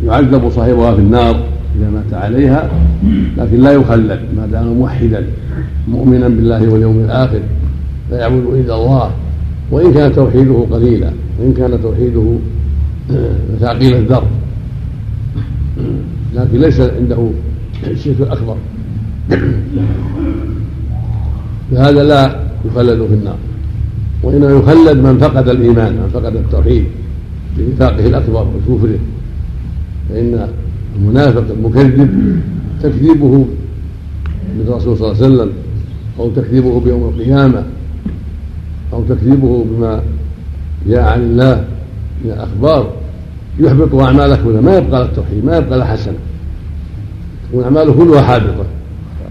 يعذب صاحبها في النار إذا مات عليها لكن لا يخلد ما دام موحدا مؤمنا بالله واليوم الآخر لا يعبد إلا الله. وإن كان توحيده قليلا وإن كان توحيده ثقيل الذر لكن ليس عنده الشرك الأكبر فهذا لا يخلد في النار. وإنما يخلد من فقد الإيمان من فقد التوحيد بنفاقه الأكبر وكفره. فإن المنافق المكذب تكذيبه بالرسول صلى الله عليه وسلم أو تكذيبه بيوم القيامة أو تكذيبه بما جاء عن الله من الأخبار يحبط أعماله كلها ما يبقى التوحيد ما يبقى له حسنة تكون أعماله كلها حابطة.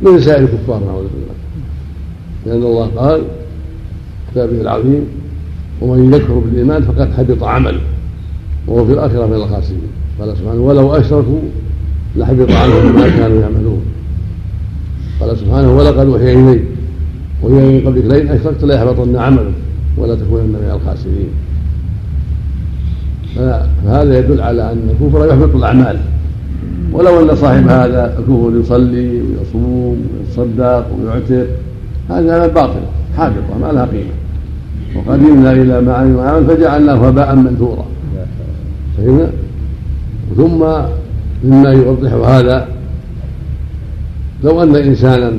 من سائر الكفار نعوذ بالله. لأن الله قال كتابه العظيم ومن يكفر بالإيمان فقد حبط عمله وهو في الآخرة من الخاسرين. قال سبحانه ولو أشركوا لحبط عنهم ما كانوا يعملون. قال سبحانه ولقد أوحي إليك وهي من قبلك لئن أشركت ليحبطن عملك ولا تكونن من الخاسرين. فهذا يدل على أن الكفر يحبط الأعمال. ولو أن صاحب هذا الكفر يصلي ويصوم ويتصدق ويعتق هذا باطل حابطة ما لها قيمة. وقدمنا إلى ما عملوا عمل فجعلناه هباء منثورا. فهمنا؟ ثم مما يوضح هذا لو أن إنسانا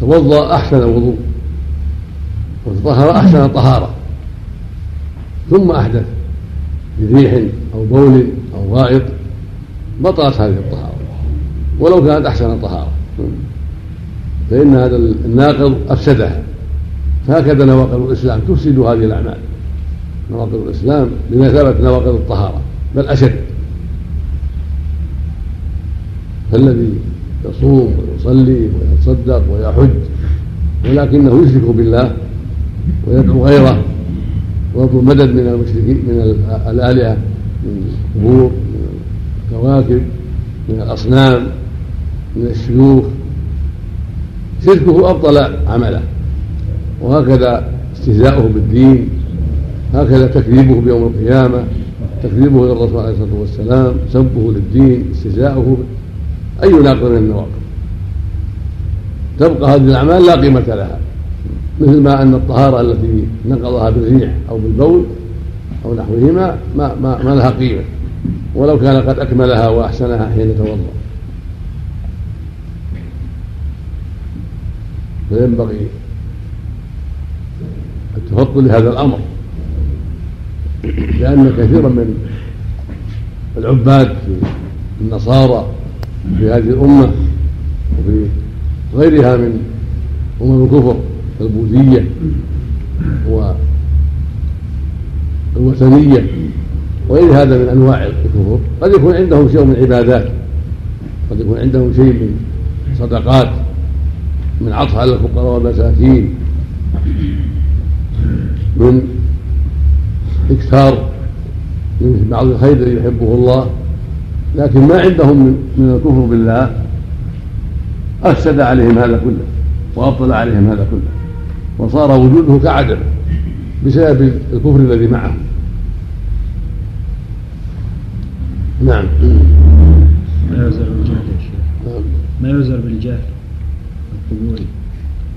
توضأ أحسن وضوء وتطهر أحسن طهارة ثم أحدث بريح أو بول أو غائط بطلت هذه الطهارة ولو كانت أحسن طهارة فإن هذا الناقض أفسدها فهكذا نواقض الإسلام تفسد هذه الأعمال. نواقض الإسلام بمثابة نواقض الطهارة بل أشد. فالذي يصوم ويصلي ويتصدق ويحج ولكنه يشرك بالله ويدعو غيره ويطلب مدد من المشركين من الآلهة من القبور من الكواكب من الأصنام من الشيوخ شركه أبطل عمله. وهكذا استهزاؤه بالدين هكذا تكذيبه بيوم القيامة تكذيبه للرسول عليه الصلاة والسلام سبه للدين استهزاؤه أي ناقض من النواقض تبقى هذه الأعمال لا قيمة لها. مثل ما أن الطهارة التي نقضها بالريح أو بالبول أو نحوهما ما, ما, ما لها قيمة. ولو كان قد أكملها وأحسنها حين توضأ فينبغي التفضل لهذا الأمر لأن كثيرا من العباد في النصارى في هذه الأمة وفي غيرها من أمم الكفر البوذية والوثنية وغير هذا من أنواع الكفر قد يكون عندهم شيء من عبادات قد يكون عندهم شيء من صدقات من عطف على الفقراء والمساكين. من إكثار من بعض الخير الذي يحبه الله. لكن ما عندهم من الكفر بالله. أفسد عليهم هذا كله وأبطل عليهم هذا كله وصار وجوده كعدم بسبب الكفر الذي معهم. نعم. ما يعذر بالجهل نعم. ما يعذر بالجهل.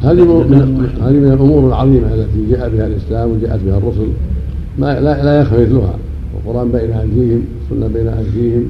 هذه من هذه من الأمور العظيمة التي جاء بها الإسلام وجاءت بها الرسل. ما لا, لا يخفى مثلها والقران بين ايديهم والسنة بين ايديهم